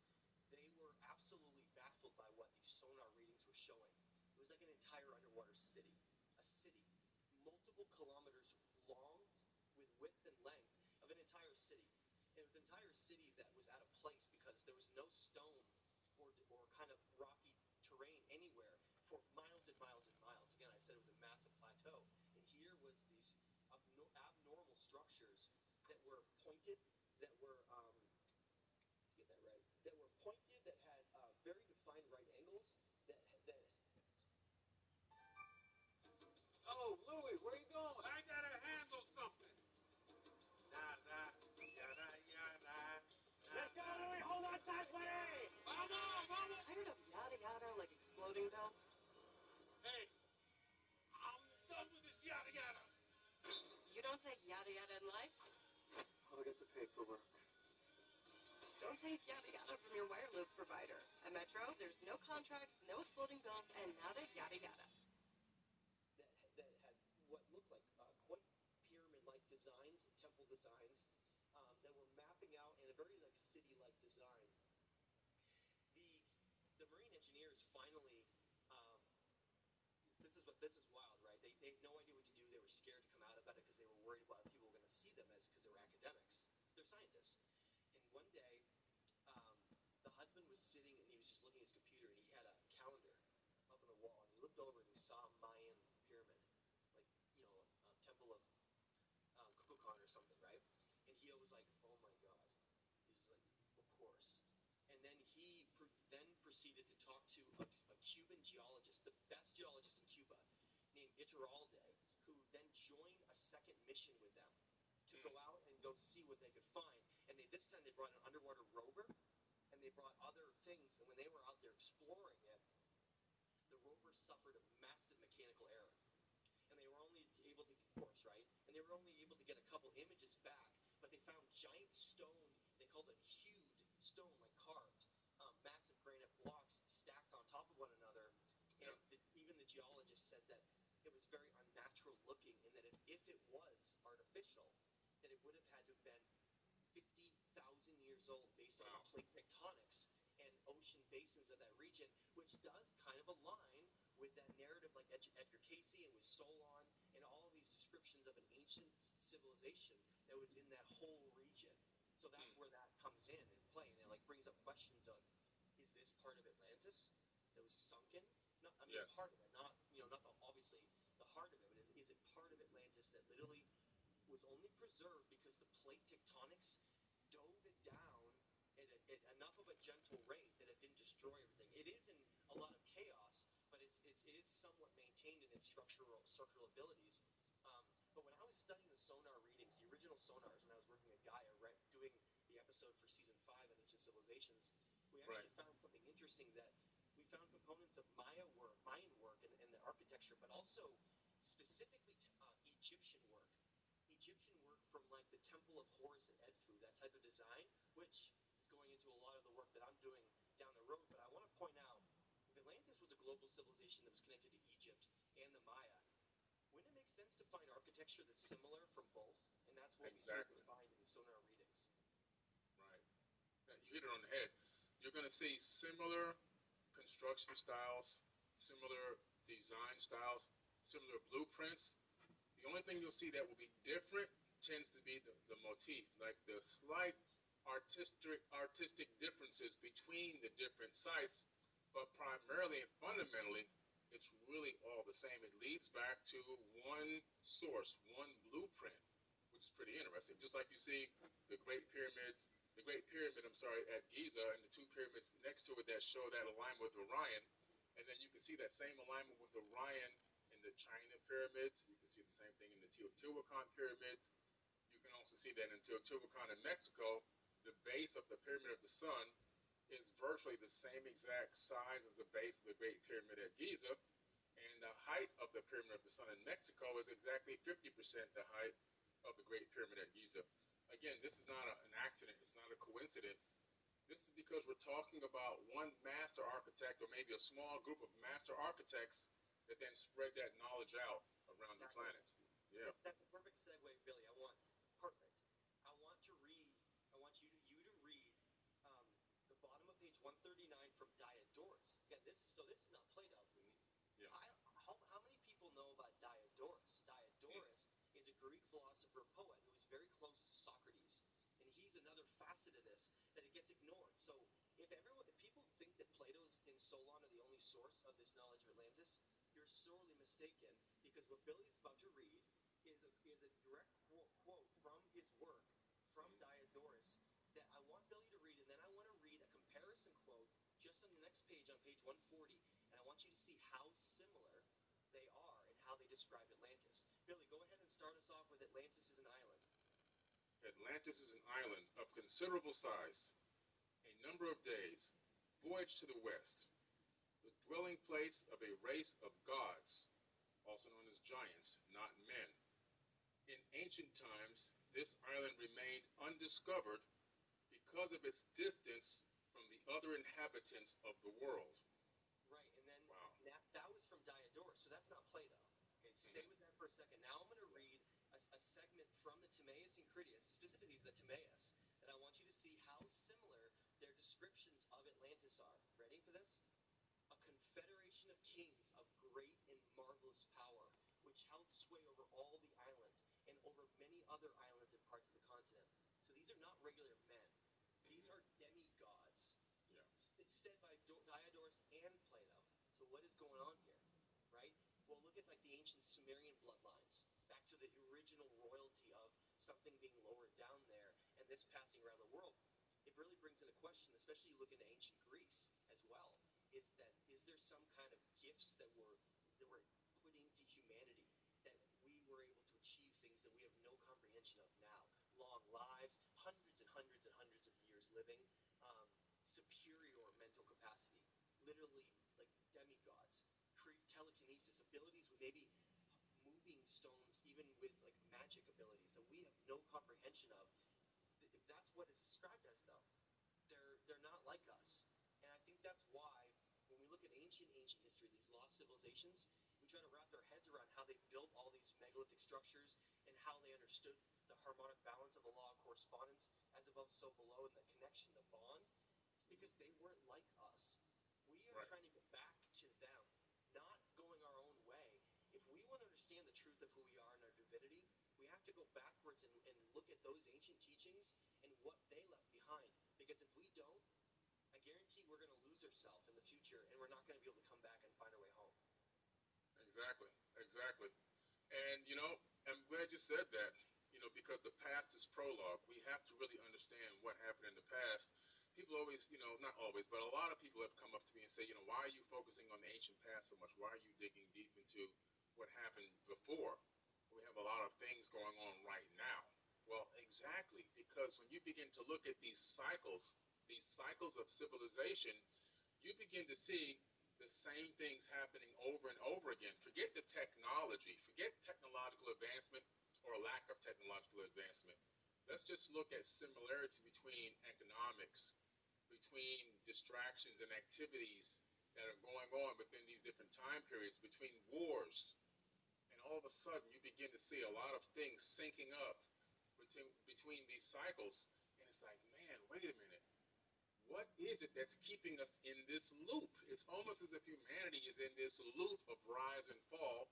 they were absolutely baffled by what these sonar readings were showing. It was like an entire underwater city, a city, multiple kilometers long, with width and length of an entire city. It was an entire city that was out of place because there was no stone or, or kind of rocky terrain anywhere for miles and miles like exploding? Hey, I'm done with this yada yada. You don't take yada yada in life? I'll get the paperwork. Don't take yada yada from your wireless provider. At Metro, there's no contracts, no exploding bills, and nada yada yada. that, that had what looked like uh, quite pyramid-like designs, temple designs, um, that were mapping out in a very like city-like design. The the marine engineers finally. Um, what this is wild, right? They, they had no idea what to do. They were scared to come out about it because they were worried about people were going to see them as because they were academics. They're scientists. And one day, um, the husband was sitting and he was just looking at his computer and he had a calendar up on the wall and he looked over and he saw a Mayan pyramid, like you know, a temple of um, Kukulkan or something, right? And he was like, "Oh my God!" He's like, "Of course." And then he pr- then proceeded to talk to a, a Cuban geologist, the best geologist Iturralde, who then joined a second mission with them to go out and go see what they could find. And they this time they brought an underwater rover, and they brought other things. And when they were out there exploring it, the rover suffered a massive mechanical error. And they were only able to, of course, right? And they were only able to get a couple images back, but they found giant stone, they called it hewed stone, like carved, um, massive granite blocks stacked on top of one another. And the, even the geologist said that it was very unnatural looking, and that if, if it was artificial, that it would have had to have been 50,000 years old based on Wow. the plate tectonics and ocean basins of that region, which does kind of align with that narrative like Ed- Edgar Cayce and with Solon and all of these descriptions of an ancient civilization that was in that whole region. So that's Hmm. where that comes in and play, and it like brings up questions of, is this part of Atlantis that was sunken? No, I mean Yes. part of it, not you know, not the, obviously the heart of it, but is, it part of Atlantis that literally was only preserved because the plate tectonics dove it down at, a, at enough of a gentle rate that it didn't destroy everything. It is in a lot of chaos, but it's, it's it is somewhat maintained in its structural structural abilities. Um, but when I was studying the sonar readings, the original sonars, when I was working at Gaia, right, doing the episode for season five of Ancient Civilizations, we actually found something interesting that found components of Maya work, Mayan work, and, and the architecture, but also specifically uh, Egyptian work. Egyptian work from like the Temple of Horus and Edfu, that type of design, which is going into a lot of the work that I'm doing down the road. But I want to point out, if Atlantis was a global civilization that was connected to Egypt and the Maya, wouldn't it make sense to find architecture that's similar from both? And that's what Exactly. we find in the sonar readings. Right. You hit it on the head. You're going to see similar construction styles, similar design styles, similar blueprints. The only thing you'll see that will be different tends to be the, the motif, like the slight artistic artistic differences between the different sites, but primarily and fundamentally, it's really all the same. It leads back to one source, one blueprint, which is pretty interesting. Just like you see the Great Pyramids, the Great Pyramid, I'm sorry, at Giza, and the two pyramids next to it that show that alignment with Orion, and then you can see that same alignment with Orion in the China pyramids. You can see the same thing in the Teotihuacan pyramids. You can also see that in Teotihuacan in Mexico, the base of the Pyramid of the Sun is virtually the same exact size as the base of the Great Pyramid at Giza, and the height of the Pyramid of the Sun in Mexico is exactly 50% the height of the Great Pyramid at Giza. Again, this is not a, an accident, it's not a coincidence. This is because we're talking about one master architect or maybe a small group of master architects that then spread that knowledge out around the planet. Yeah. That's, a perfect segue, Billy. I want perfect. I want to read. I want you to you to read um, the bottom of page 139 from Diodorus. Again, this so this is not Plato. Yeah. I, how, how many people know about Diodorus? Diodorus is a Greek philosopher poet who was very close to Socrates, and he's another facet of this that it gets ignored. So if everyone, if people think that Plato's and Solon are the only source of this knowledge of Atlantis, you're sorely mistaken because what Billy's about to read is a, is a direct quote, quote from his work from Diodorus that I want Billy to read, and then I want to read a comparison quote just on the next page, on page 140, and I want you to see how similar they are and how they describe Atlantis. Billy, go ahead and start us off with Atlantis is an island. Atlantis is an island of considerable size, number of days, voyage to the west, the dwelling place of a race of gods, also known as giants, not men. In ancient times, this island remained undiscovered because of its distance from the other inhabitants of the world. Right, and then Wow. that, that was from Diodorus, so that's not Plato. Okay, mm-hmm. stay with that for a second. Now I'm going to read a, a segment from the Timaeus and Critias, specifically the Timaeus, that I want you to see how similar their descriptions of Atlantis are. Ready for this? A confederation of kings of great and marvelous power, which held sway over all the island and over many other islands and parts of the continent. So these are not regular men. These are demigods. Yeah. It's said by Do- Diodorus and Plato. So what is going on here, right? Well, look at like the ancient Sumerian bloodlines, back to the original royalty of something being lowered down there, and this passing around the world. Really brings into a question, especially you look into ancient Greece as well. Is that is there some kind of gifts that were that were put into humanity that we were able to achieve things that we have no comprehension of now? Long lives, hundreds and hundreds and hundreds of years living, um, superior mental capacity, literally like demigods, telekinesis abilities maybe moving stones, even with like magic abilities that we have no comprehension of. That's what is described as, though, they're they're not like us, and I think that's why when we look at ancient ancient history, these lost civilizations, we try to wrap their heads around how they built all these megalithic structures and how they understood the harmonic balance of the law of correspondence, as above, so below, and the connection, the bond. It's because they weren't like us. We are Right. trying to get back to them, not going our own way. If we want to understand the truth of who we are and our divinity, we have to go backwards and, and look at those ancient teachings what they left behind. Because if we don't, I guarantee we're going to lose ourselves in the future and we're not going to be able to come back and find our way home. Exactly, exactly. And you know, I'm glad you said that. You know, because the past is prologue. We have to really understand what happened in the past. People always, you know, not always, but a lot of people have come up to me and say, you know, why are you focusing on the ancient past so much? Why are you digging deep into what happened before? We have a lot of things going on right now. Well, exactly, because when you begin to look at these cycles, these cycles of civilization, you begin to see the same things happening over and over again. Forget the technology, forget technological advancement or lack of technological advancement. Let's just look at similarity between economics, between distractions and activities that are going on within these different time periods, between wars. And all of a sudden, you begin to see a lot of things syncing up between, between these cycles. And it's like, man, wait a minute. What is it that's keeping us in this loop? It's almost as if humanity is in this loop of rise and fall,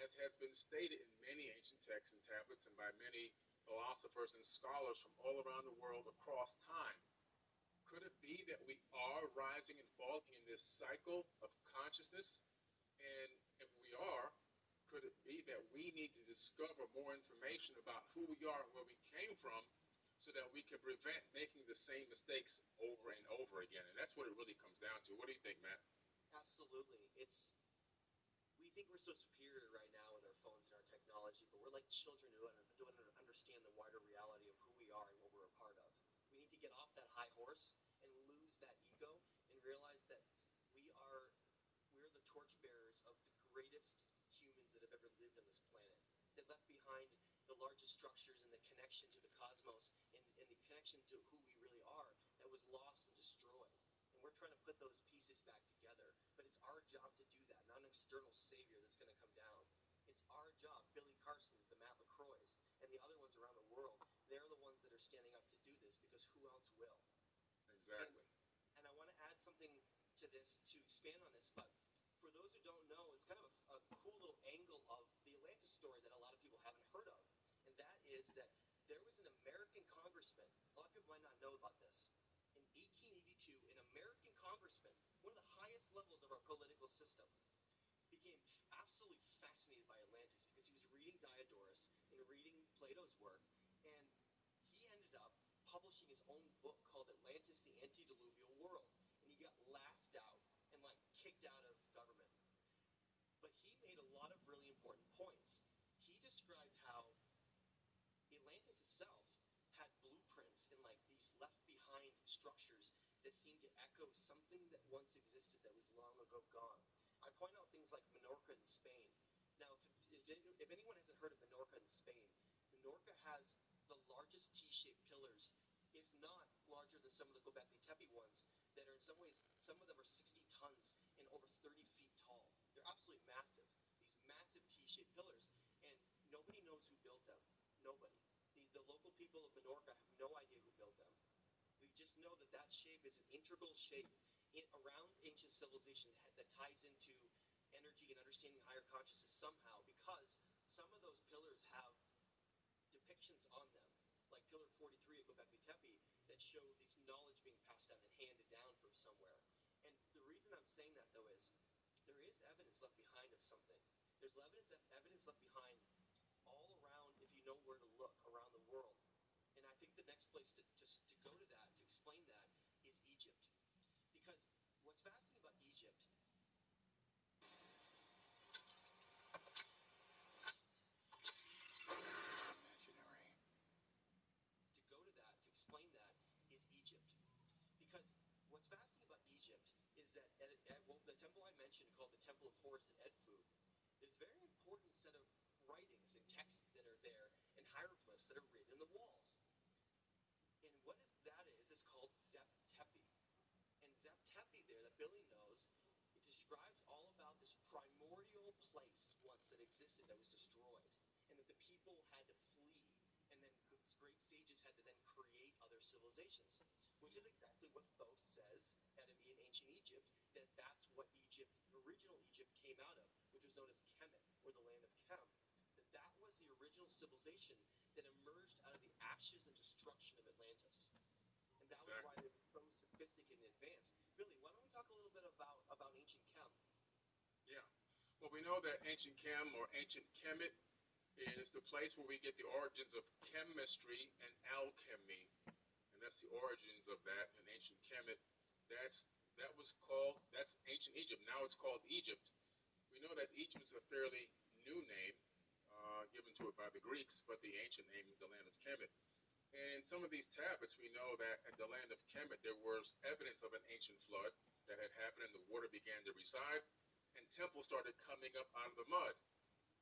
as has been stated in many ancient texts and tablets and by many philosophers and scholars from all around the world across time. Could it be that we are rising and falling in this cycle of consciousness? And if we are, could it be that we need to discover more information about who we are and where we came from so that we can prevent making the same mistakes over and over again? And that's what it really comes down to. What do you think, Matt? Absolutely. It's we think we're so superior right now with our phones and our technology, but we're like children who don't understand the wider reality of who we are and what we're a part of. We need to get off that high horse and lose that ego and realize that we are we're the torchbearers of the greatest humans that have ever lived on this planet. That left behind the largest structures and the connection to the cosmos and, and the connection to who we really are that was lost and destroyed. And we're trying to put those pieces back together. But it's our job to do that, not an external savior that's going to come down. It's our job. Billy Carson's, the Matt LaCroix's, and the other ones around the world, they're the ones that are standing up to do this because who else will? Exactly. And, and I want to add something to this to expand on this, but for those who don't know, it's kind of a, a cool little angle of the Atlantis story that a lot of people haven't heard of. And that there was an American congressman, a lot of people might not know about this. In 1882, an American congressman, one of the highest levels of our political system, became absolutely fascinated by Atlantis because he was reading Diodorus and reading Plato's work, and he ended up publishing his own book called Atlantis, the Antediluvian World. And he got laughed out and like kicked out of government. But he made a lot of really important points. He described how Atlantis itself had blueprints and like these left behind structures that seem to echo something that once existed that was long ago gone. I point out things like Menorca in Spain. Now, if, if anyone hasn't heard of Menorca in Spain, Menorca has the largest T-shaped pillars, if not larger than some of the Gobekli Tepe ones, that are in some ways, some of them are 60 tons and over 30 feet tall. They're absolutely massive. These massive T-shaped pillars, and nobody knows who built them. Nobody. The, the local people of Menorca have no idea who know that that shape is an integral shape in, around ancient civilization that, that ties into energy and understanding higher consciousness somehow because some of those pillars have depictions on them, like Pillar 43 at Gobekli Tepe, that show this knowledge being passed down and handed down from somewhere. And the reason I'm saying that, though, is there is evidence left behind of something. There's evidence, evidence left behind all around, if you know where to look, around the world. And I think the next place to just to go to that, explain that, is Egypt. Because what's fascinating about Egypt Imaginary. to go to that, to explain that, is Egypt. Because what's fascinating about Egypt is that at, at well, the temple I mentioned, called the Temple of Horus and Edfu, there's a very important set of writings and texts that are there and hieroglyphs that are written in the walls. And what is that is, is called Zep Tepi. And Zep Tepi there, that Billy knows, it describes all about this primordial place once that existed that was destroyed. And that the people had to flee and then great sages had to then create other civilizations, which is exactly what Thoth says that in ancient Egypt, that that's what Egypt, original Egypt, came out of, which was known as Kemet, or the land of Kem. That that was the original civilization that emerged out of the ashes and destruction of Atlantis. And that was why they were so sophisticated and advanced. Billy, why don't we talk a little bit about, about ancient Kem? Yeah. Well, we know that ancient Kem or ancient Kemet is the place where we get the origins of chemistry and alchemy, and that's the origins of that in ancient Kemet. That's that was called that's ancient Egypt. Now it's called Egypt. We know that Egypt is a fairly new name. uh, given to it by the Greeks, but the ancient name is the land of Kemet. And some of these tablets, we know that in the land of Kemet, there was evidence of an ancient flood that had happened, and the water began to reside, and temples started coming up out of the mud.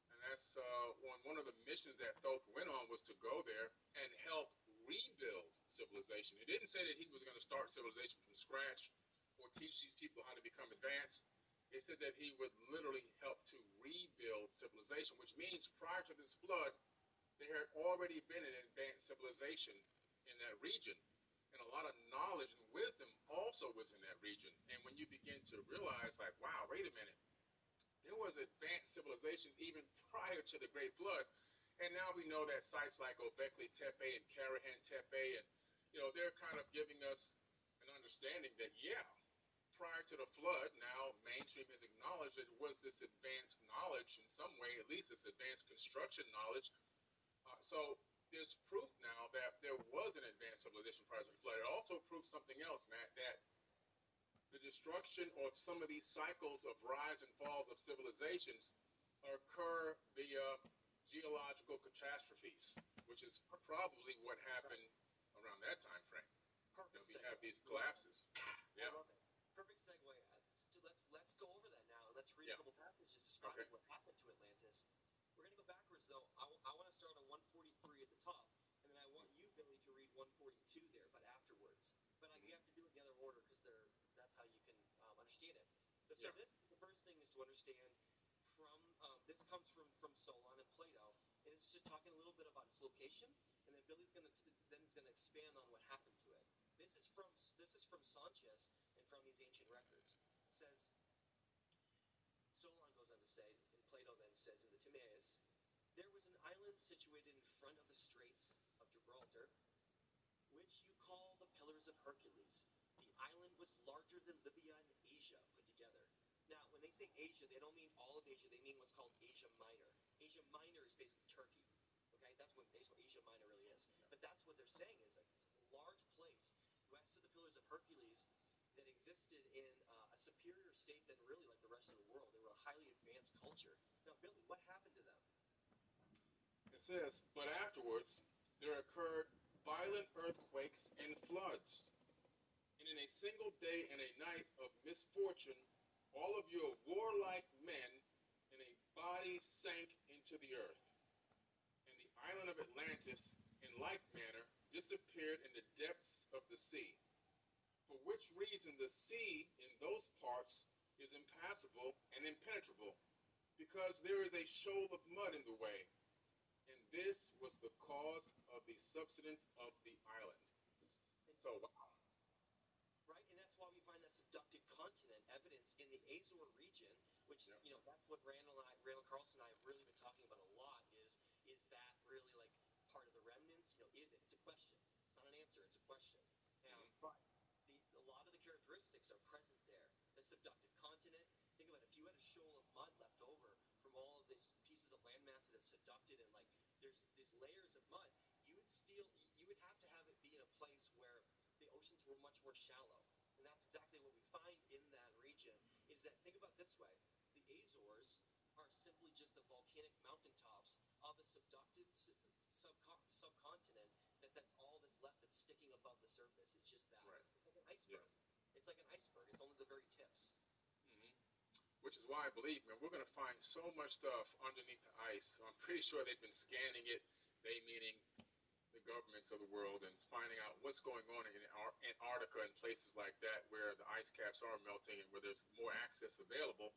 And that's uh, one, one of the missions that Thoth went on was to go there and help rebuild civilization. It didn't say that he was going to start civilization from scratch or teach these people how to become advanced. It said that he would literally help to rebuild civilization, which means prior to this flood, there had already been an advanced civilization in that region. And a lot of knowledge and wisdom also was in that region. And when you begin to realize, like, wow, wait a minute, there was advanced civilizations even prior to the Great Flood. And now we know that sites like Göbekli Tepe and Karahan Tepe, and you know, they're kind of giving us an understanding that yeah, prior to the flood, now mainstream has acknowledged that it was this advanced knowledge in some way, at least this advanced construction knowledge so there's proof now that there was an advanced civilization prior to the flood. It also proves something else, Matt, that the destruction or some of these cycles of rise and falls of civilizations occur via geological catastrophes, which is probably what happened around that time frame. Perfect. we have these collapses. Yeah. Perfect segue. Uh, let's let's go over that now. Let's read Yeah. a couple passages describing Okay. what happened to Atlantis. We're gonna go backwards though. I, want to start on 143 at the top, and then I want you, Billy, to read 142 there, but afterwards. But like, you have to do it in the other order because they're that's how you can um, understand it. But so Yeah. this the first thing is to understand from um, this comes from from Solon and Plato, and it's just talking a little bit about its location, and then Billy's gonna then he's gonna expand on what happened to it. This is from this is from Sonchis and from these ancient records. It says Solon goes on to say, and Plato then says in the there was an island situated in front of the Straits of Gibraltar, which you call the Pillars of Hercules. The island was larger than Libya and Asia put together. Now, when they say Asia, they don't mean all of Asia. They mean what's called Asia Minor. Asia Minor is basically Turkey. Okay, that's what basically Asia Minor really is. But that's what they're saying is it's a large place west of the Pillars of Hercules that existed in uh, a superior state than really like the rest of the world. They were a highly advanced culture. Now, Billy, what happened to them? But afterwards there occurred violent earthquakes and floods. And in a single day and a night of misfortune, all of your warlike men in a body sank into the earth. And the island of Atlantis, in like manner, disappeared in the depths of the sea. For which reason the sea in those parts is impassable and impenetrable, because there is a shoal of mud in the way this was the cause of the subsidence of the island. So, wow. Right, and that's why we find that subducted continent evidence in the Azore region, which is, Yeah. you know, that's what Randall and I, Randall Carlson and I have really been talking about a lot. Is is that really like part of the remnants? You know, is it? It's a question. It's not an answer. It's a question. Now, mm-hmm. but the a lot of the characteristics are present there. The subducted continent. Think about it. If you had a shoal of mud left over from all of these pieces of landmass that have subducted and like there's these layers of mud, you would still you would have to have it be in a place where the oceans were much more shallow. And that's exactly what we find in that region is that think about it this way. The Azores are simply just the volcanic mountaintops of a subducted su- subco- subcontinent that that's all that's left that's sticking above the surface. It's just that. Right. It's like an iceberg. It's like an iceberg. It's only the very tips. Which is why I believe, man, we're going to find so much stuff underneath the ice. I'm pretty sure they've been scanning it, they meaning the governments of the world, and finding out what's going on in Antarctica and places like that where the ice caps are melting and where there's more access available.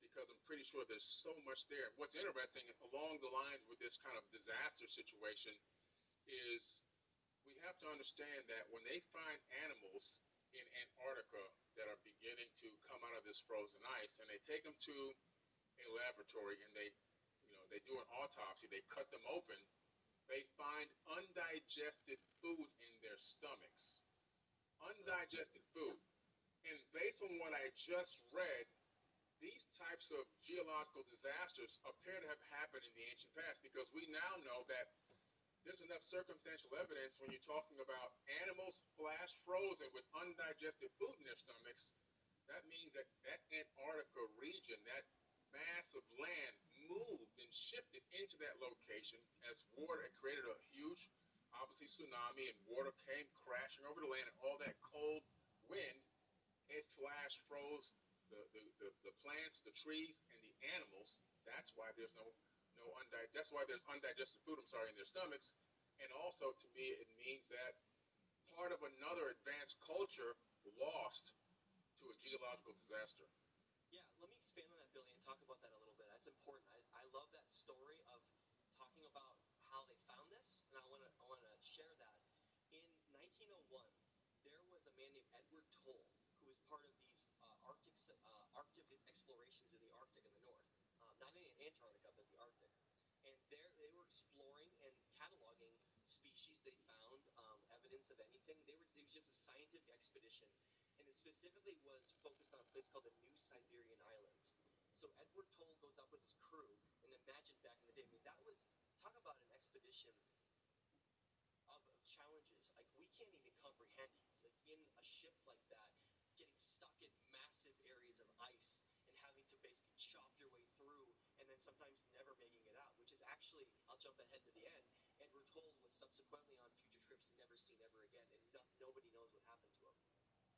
Because I'm pretty sure there's so much there. What's interesting along the lines with this kind of disaster situation is we have to understand that when they find animals in Antarctica that are beginning to come out of this frozen ice, and they take them to a laboratory and they, you know, they do an autopsy, they cut them open, they find undigested food in their stomachs. Undigested food. And based on what I just read, these types of geological disasters appear to have happened in the ancient past because we now know that there's enough circumstantial evidence when you're talking about animals flash frozen with undigested food in their stomachs. That means that that Antarctica region, that mass of land, moved and shifted into that location as water had created a huge, obviously tsunami, and water came crashing over the land, and all that cold wind, it flash froze the, the, the, the plants, the trees, and the animals. That's why there's no no undigested. That's why there's undigested food. I'm sorry, in their stomachs, and also to me, it means that part of another advanced culture lost to a geological disaster. Yeah, let me expand on that, Billy, and talk about that a little bit. That's important. I, I love that story of talking about how they found this, and I want to I want to share that. In 1901, there was a man named Edward Toll who was part of these uh, Arctic uh, Arctic explorations in the Arctic in the north, um, not in Antarctica but the Arctic. And there they were exploring and cataloging species they found, um, evidence of anything. They were it was just a scientific expedition and it specifically was focused on a place called the New Siberian Islands. So Edward Toll goes up with his crew, and imagine back in the day, I mean, that was, talk about an expedition of, of challenges. Like, we can't even comprehend, like, in a ship like that, getting stuck in massive areas of ice and having to basically chop your way through, and then sometimes never making it out, which is actually, I'll jump ahead to the end, Edward Toll was subsequently on future trips never seen ever again, and no, nobody knows what happened to him.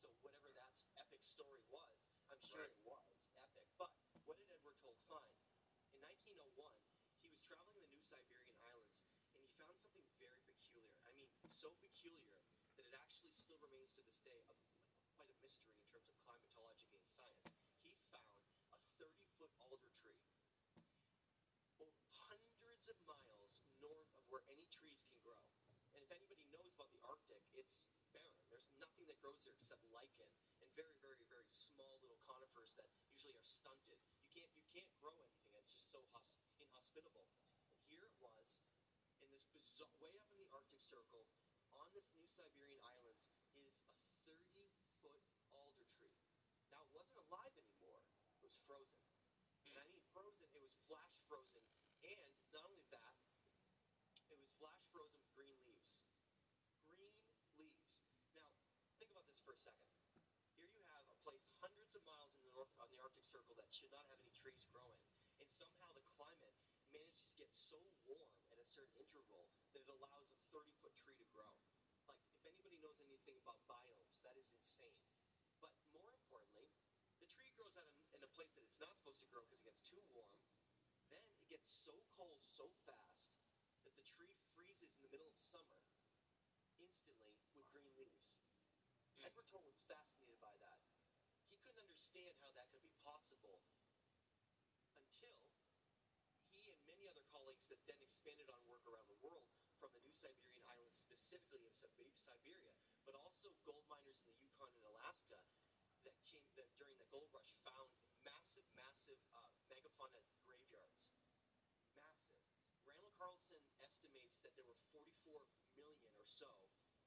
So whatever that epic story was, I'm sure Right. it was epic. But what did Edward Toll find? In 1901, he was traveling the New Siberian Islands, and he found something very peculiar. I mean, so peculiar that it actually still remains to this day a, quite a mystery in terms of climatology and science. He found a 30-foot alder tree oh, hundreds of miles north of where any trees can grow. And if anybody knows about the Arctic, it's barren. There's nothing that grows there except lichen and very, very, very small little conifers that usually are stunted. You can't you can't grow anything. It's just so hos- inhospitable. And here it was, in this bizarre, way up in the Arctic Circle, on this New Siberian Islands, is a 30-foot alder tree. Now it wasn't alive anymore. It was frozen. And I mean frozen. It was flash frozen, and not only that, it was flash frozen with green leaves. Green leaves. Now, for a second. Here you have a place hundreds of miles in the north on the Arctic Circle that should not have any trees growing, and somehow the climate manages to get so warm at a certain interval that it allows a 30-foot tree to grow. Like, if anybody knows anything about biomes, that is insane. But more importantly, the tree grows out in, in a place that it's not supposed to grow because it gets too warm. Then it gets so cold so fast that the tree freezes in the middle of summer instantly with green leaves. Mm. Was fascinated by that. He couldn't understand how that could be possible until he and many other colleagues that then expanded on work around the world from the New Siberian Islands, specifically in Sib- Siberia, but also gold miners in the Yukon and Alaska that came that during the gold rush found massive, massive uh, megafauna graveyards. Massive. Randall Carlson estimates that there were 44 million or so,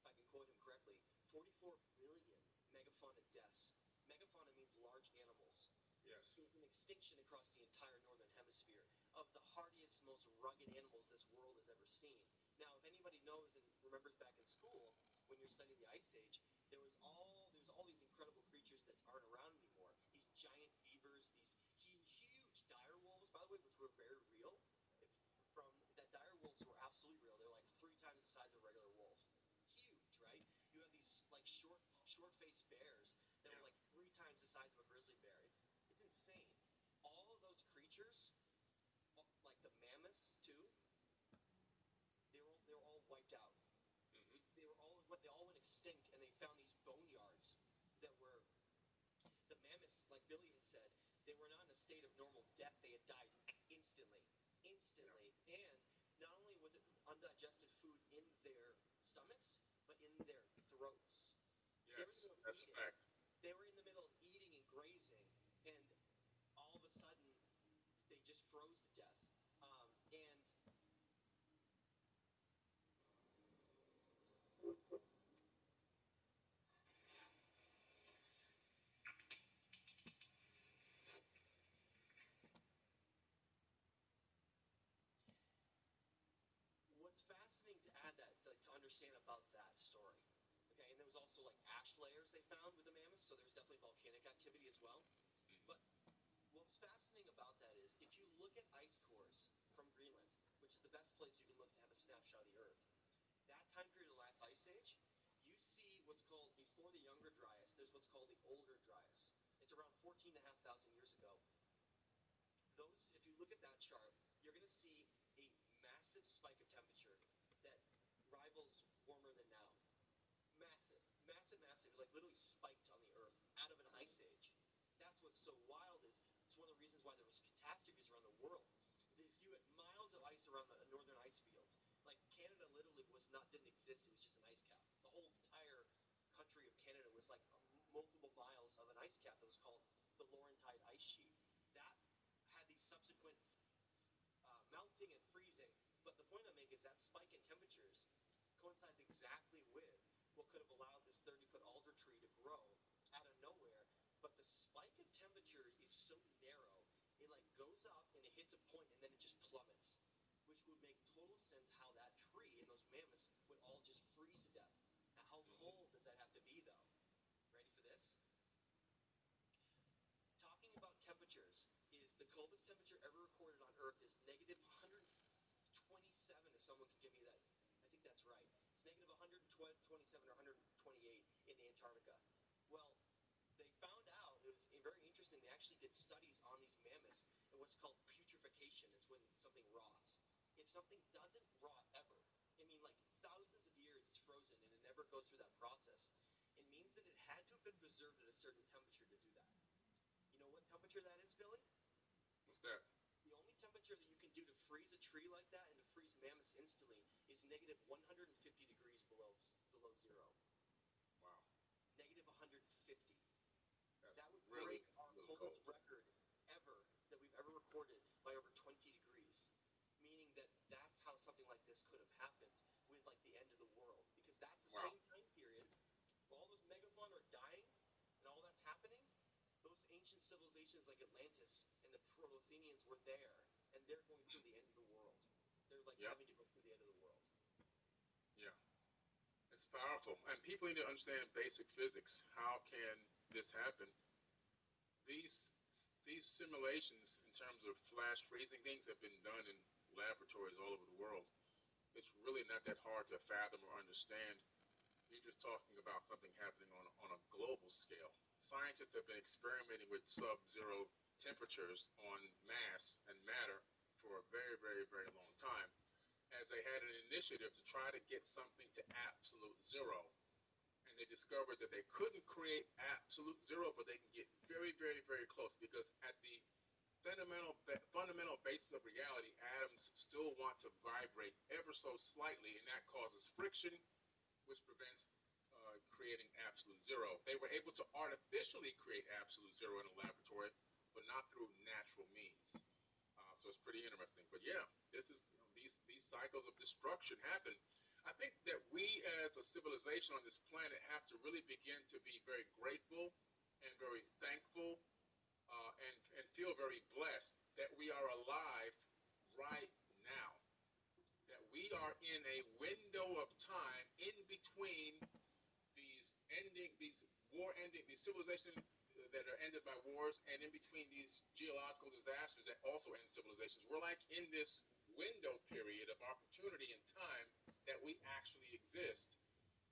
if I can quote him correctly, 44 million megafauna deaths. Megafauna means large animals Yes. An extinction across the entire northern hemisphere of the hardiest, most rugged animals this world has ever seen. Now, if anybody knows and remembers back in school when you're studying the Ice Age, there was all there's all these incredible creatures that aren't around anymore. These giant beavers, these huge, huge dire wolves, by the way, which were very real. If, from that dire wolves were absolutely real. They're like three times the size of a regular wolf. Huge, right? You have these like short, short-faced bears that Yeah. were like three times the size of a grizzly bear. It's it's insane. All of those creatures, like the mammoths too, they were they were all wiped out. hmm They were all what they all went extinct, and they found these boneyards that were the mammoths, like Billy had said, they were not in a state of normal death. They had died instantly, instantly, and not only was it undigested food in their stomachs, but in their throats. Yes, that's a fact. They were in the middle of eating and grazing, and all of a sudden, they just froze to death. Um, and what's fascinating to add that, like, to understand about that story, okay, and there was layers they found with the mammoths, so there's definitely volcanic activity as well. Mm-hmm. But what's fascinating about that is if you look at ice cores from Greenland, which is the best place you can look to have a snapshot of the Earth. That time period of the last ice age, you see what's called before the younger Dryas. There's what's called the older Dryas. It's around 14,500 years ago. Those, if you look at that chart, you're going to see a massive spike of temperature that rivals warmer than now. Like literally spiked on the Earth out of an ice age. That's what's so wild is it's one of the reasons why there was catastrophes around the world. These you had miles of ice around the northern ice fields. Like Canada literally was not didn't exist. It was just an ice cap. The whole entire country of Canada was like multiple miles of an ice cap that was called the Laurentide ice sheet. That had these subsequent uh, melting and freezing. But the point I make is that spike in temperatures coincides exactly with what could have allowed this 30 foot alder tree to grow out of nowhere. But the spike in temperatures is so narrow, it like goes up and it hits a point and then it just plummets, which would make total sense how that tree and those mammoths would all just freeze to death. Now, how mm-hmm. cold does that have to be though? Ready for this? Talking about temperatures, is the coldest temperature ever recorded on Earth is negative 127. If someone can give me that, I think that's right. Negative 127 or 128 in Antarctica. Well, they found out it was very interesting. They actually did studies on these mammoths and what's called putrefaction. It's when something rots. If something doesn't rot ever, I mean, like thousands of years it's frozen and it never goes through that process. It means that it had to have been preserved at a certain temperature to do that. You know what temperature that is, Billy? What's that? The only temperature that you can do to freeze a tree like that and to freeze mammoths is negative 150 degrees below below zero. Wow. Negative 150. That's that would really, break our really coldest cold. record ever that we've ever recorded by over 20 degrees. Meaning that that's how something like this could have happened with like the end of the world. Because that's the Wow. same time period where all those megafauna are dying and all that's happening. Those ancient civilizations like Atlantis and the Proto-Athenians were there and they're going through the end of the world. They're like Yep. having to go through the end of the world. Powerful. And people need to understand basic physics. How can this happen? These these simulations in terms of flash freezing things have been done in laboratories all over the world. It's really not that hard to fathom or understand. You're just talking about something happening on, on a global scale. Scientists have been experimenting with sub-zero temperatures on mass and matter for a very, very, very long time as they had an initiative to try to get something to absolute zero. And they discovered that they couldn't create absolute zero, but they can get very, very, very close because at the fundamental fundamental basis of reality, atoms still want to vibrate ever so slightly, and that causes friction, which prevents uh, creating absolute zero. They were able to artificially create absolute zero in a laboratory, but not through natural means. Uh, so it's pretty interesting. But yeah, this is you know, these these cycles of destruction happen. I think that we as a civilization on this planet have to really begin to be very grateful and very thankful uh, and and feel very blessed that we are alive right now. That we are in a window of time in between these ending these war ending these civilizations that are ended by wars and in between these geological disasters that also end civilizations. We're like in this window period of opportunity and time that we actually exist.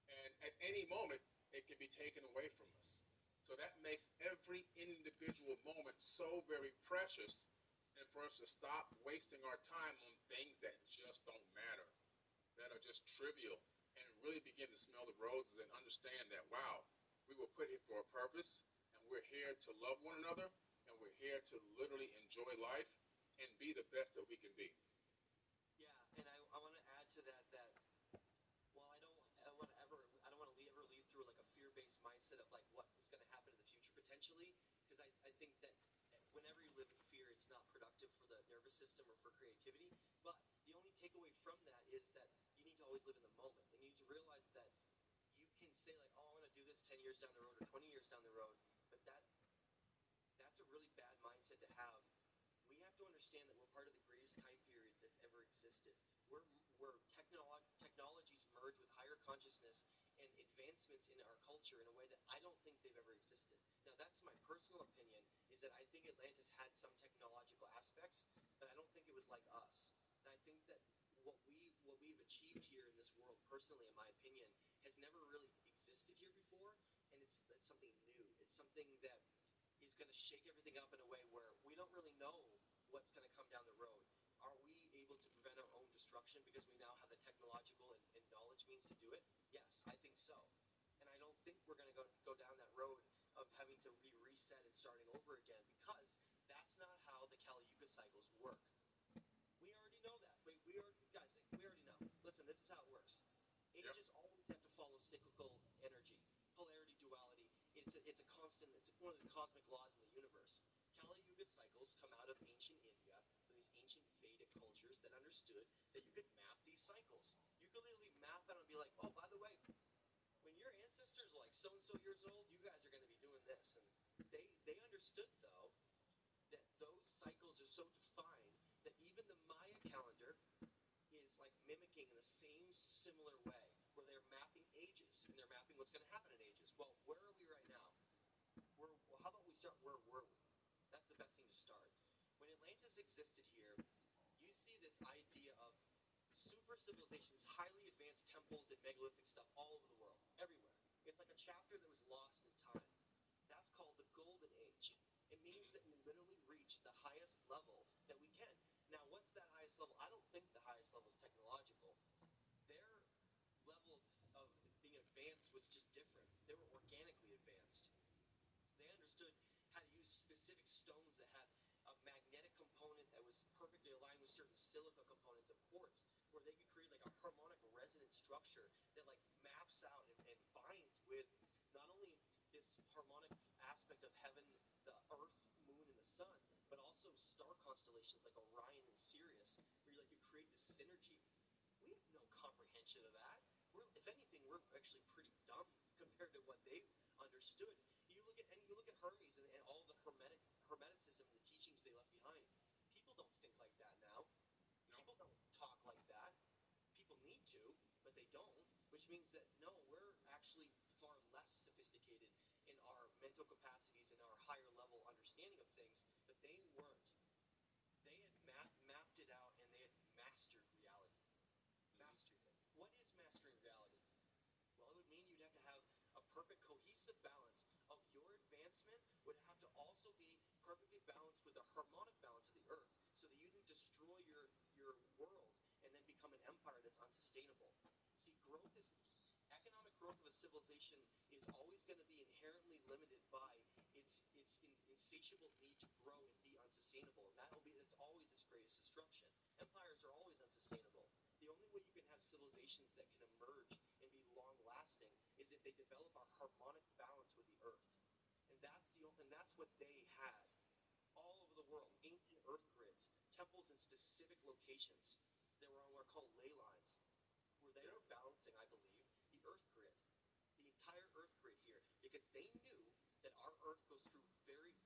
And at any moment, it can be taken away from us. So that makes every individual moment so very precious and for us to stop wasting our time on things that just don't matter, that are just trivial, and really begin to smell the roses and understand that, wow, we were put here for a purpose, and we're here to love one another, and we're here to literally enjoy life and be the best that we can be. Yeah, and I, I want to add to that that while I don't I don't want to ever I don't want to ever lead through like a fear-based mindset of like what is going to happen in the future potentially because I, I think that whenever you live in fear it's not productive for the nervous system or for creativity but the only takeaway from that is that you need to always live in the moment and you need to realize that you can say like oh I want to do this 10 years down the road or 20 years down the road but that that's a really bad mindset to have we have to understand that we're part of the greatest time period that's ever existed. We're, where technolo- technologies merge with higher consciousness and advancements in our culture in a way that I don't think they've ever existed. Now, that's my personal opinion, is that I think Atlantis had some technological aspects, but I don't think it was like us. And I think that what we what we've achieved here in this world, personally, in my opinion, has never really existed here before, and it's, it's something new. It's something that is going to shake everything up in a way where we don't really know what's going to come down the road. Are we able to prevent our own destruction because we now have the technological and, and knowledge means to do it? Yes, I think so. And I don't think we're going to go go down that road to re reset and starting over again because that's not how the Kali Yuga cycles work. We already know that. We, we already, guys, we already know. Listen, this is how it works. Ages always have to follow cyclical energy, polarity, duality. It's a, it's a constant. It's one of the cosmic laws in the universe. Kali Yuga cycles come out of ancient India, from these ancient Vedic cultures that understood that you could map these cycles. You could literally map out and be like, oh, by the way, when your ancestors are like so and so years old, you guys are going to be doing this. And they they understood though that those cycles are so defined that even the Maya calendar is like mimicking in the same similar way, where they're mapping ages and they're mapping what's going to happen in ages. Well, where are we right now? We're, well, how about we start where were we? That's the best thing to start. When Atlantis existed here, you see this idea of super civilizations, highly advanced temples and megalithic stuff all over the world, everywhere. It's like a chapter that was lost in time. That's called the Golden Age. It means that we literally reached the highest level that we can. Now, what's that highest level? I don't think the highest level is technological. Their level of being advanced was just different. They were organically advanced. They understood how to use specific stones that had a magnetic component that was perfectly aligned with certain silica components of quartz, where they could create like a harmonic resonance structure that like maps out and, and binds with not only this harmonic aspect of heaven, earth, moon, and the sun, but also star constellations like Orion and Sirius, where you like you create this synergy. We have no comprehension of that. We're, if anything, we're actually pretty dumb compared to what they understood. You look at and you look at Hermes and, and all the hermetic hermeticism and the teachings they left behind. People don't think like that now. People don't talk like that. People need to, but they don't. Which means that no, we're actually far less sophisticated in our mental our higher level understanding of things, but they weren't. They had map, mapped it out and they had mastered reality. Mm-hmm. Mastered it. What is mastering reality? Well, it would mean you'd have to have a perfect cohesive balance of your advancement would have to also be perfectly balanced with the harmonic balance of the earth so that you didn't destroy your, your world and then become an empire that's unsustainable. See, growth is economic growth of a civilization is always going to be inherently limited by its its in, insatiable need to grow and be unsustainable, and that will be that's always its greatest destruction. Empires are always unsustainable. The only way you can have civilizations that can emerge and be long lasting is if they develop a harmonic balance with the earth, and that's the and that's what they had all over the world. Ancient earth grids, temples in specific locations. They were on what are called ley lines where they were balancing, I believe, the Earth grid, the entire Earth grid here, because they knew that our Earth goes through very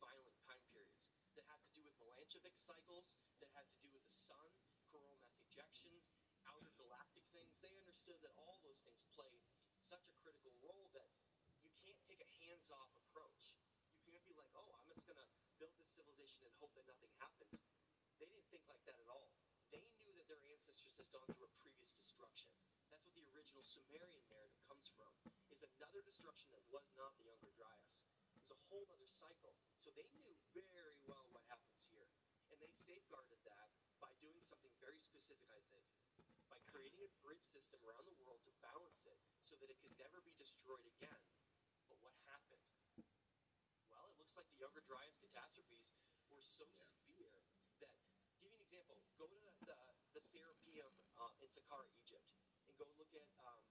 that had to do with Milankovitch cycles, that had to do with the sun, coronal mass ejections, outer galactic things. They understood that all those things played such a critical role that you can't take a hands-off approach. You can't be like, oh, I'm just gonna build this civilization and hope that nothing happens. They didn't think like that at all. They knew that their ancestors had gone through a previous destruction. That's what the original Sumerian narrative comes from, is another destruction that was not the Younger Dryas. It was a whole other cycle. So they knew very well what happens here. And they safeguarded that by doing something very specific, I think. By creating a grid system around the world to balance it so that it could never be destroyed again. But what happened? Well, it looks like the Younger Dryas catastrophes were so severe that give you an example. Go to the, the, the Serapeum uh, in Saqqara, Egypt, and go look at um,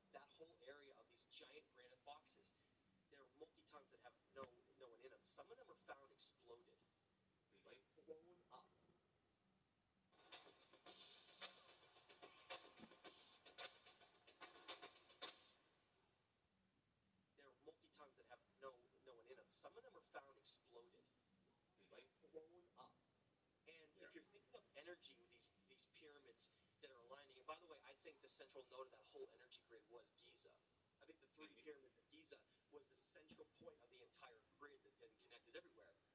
by the way, I think the central node of that whole energy grid was Giza. I think the three mm-hmm. pyramids of Giza was the central point of the entire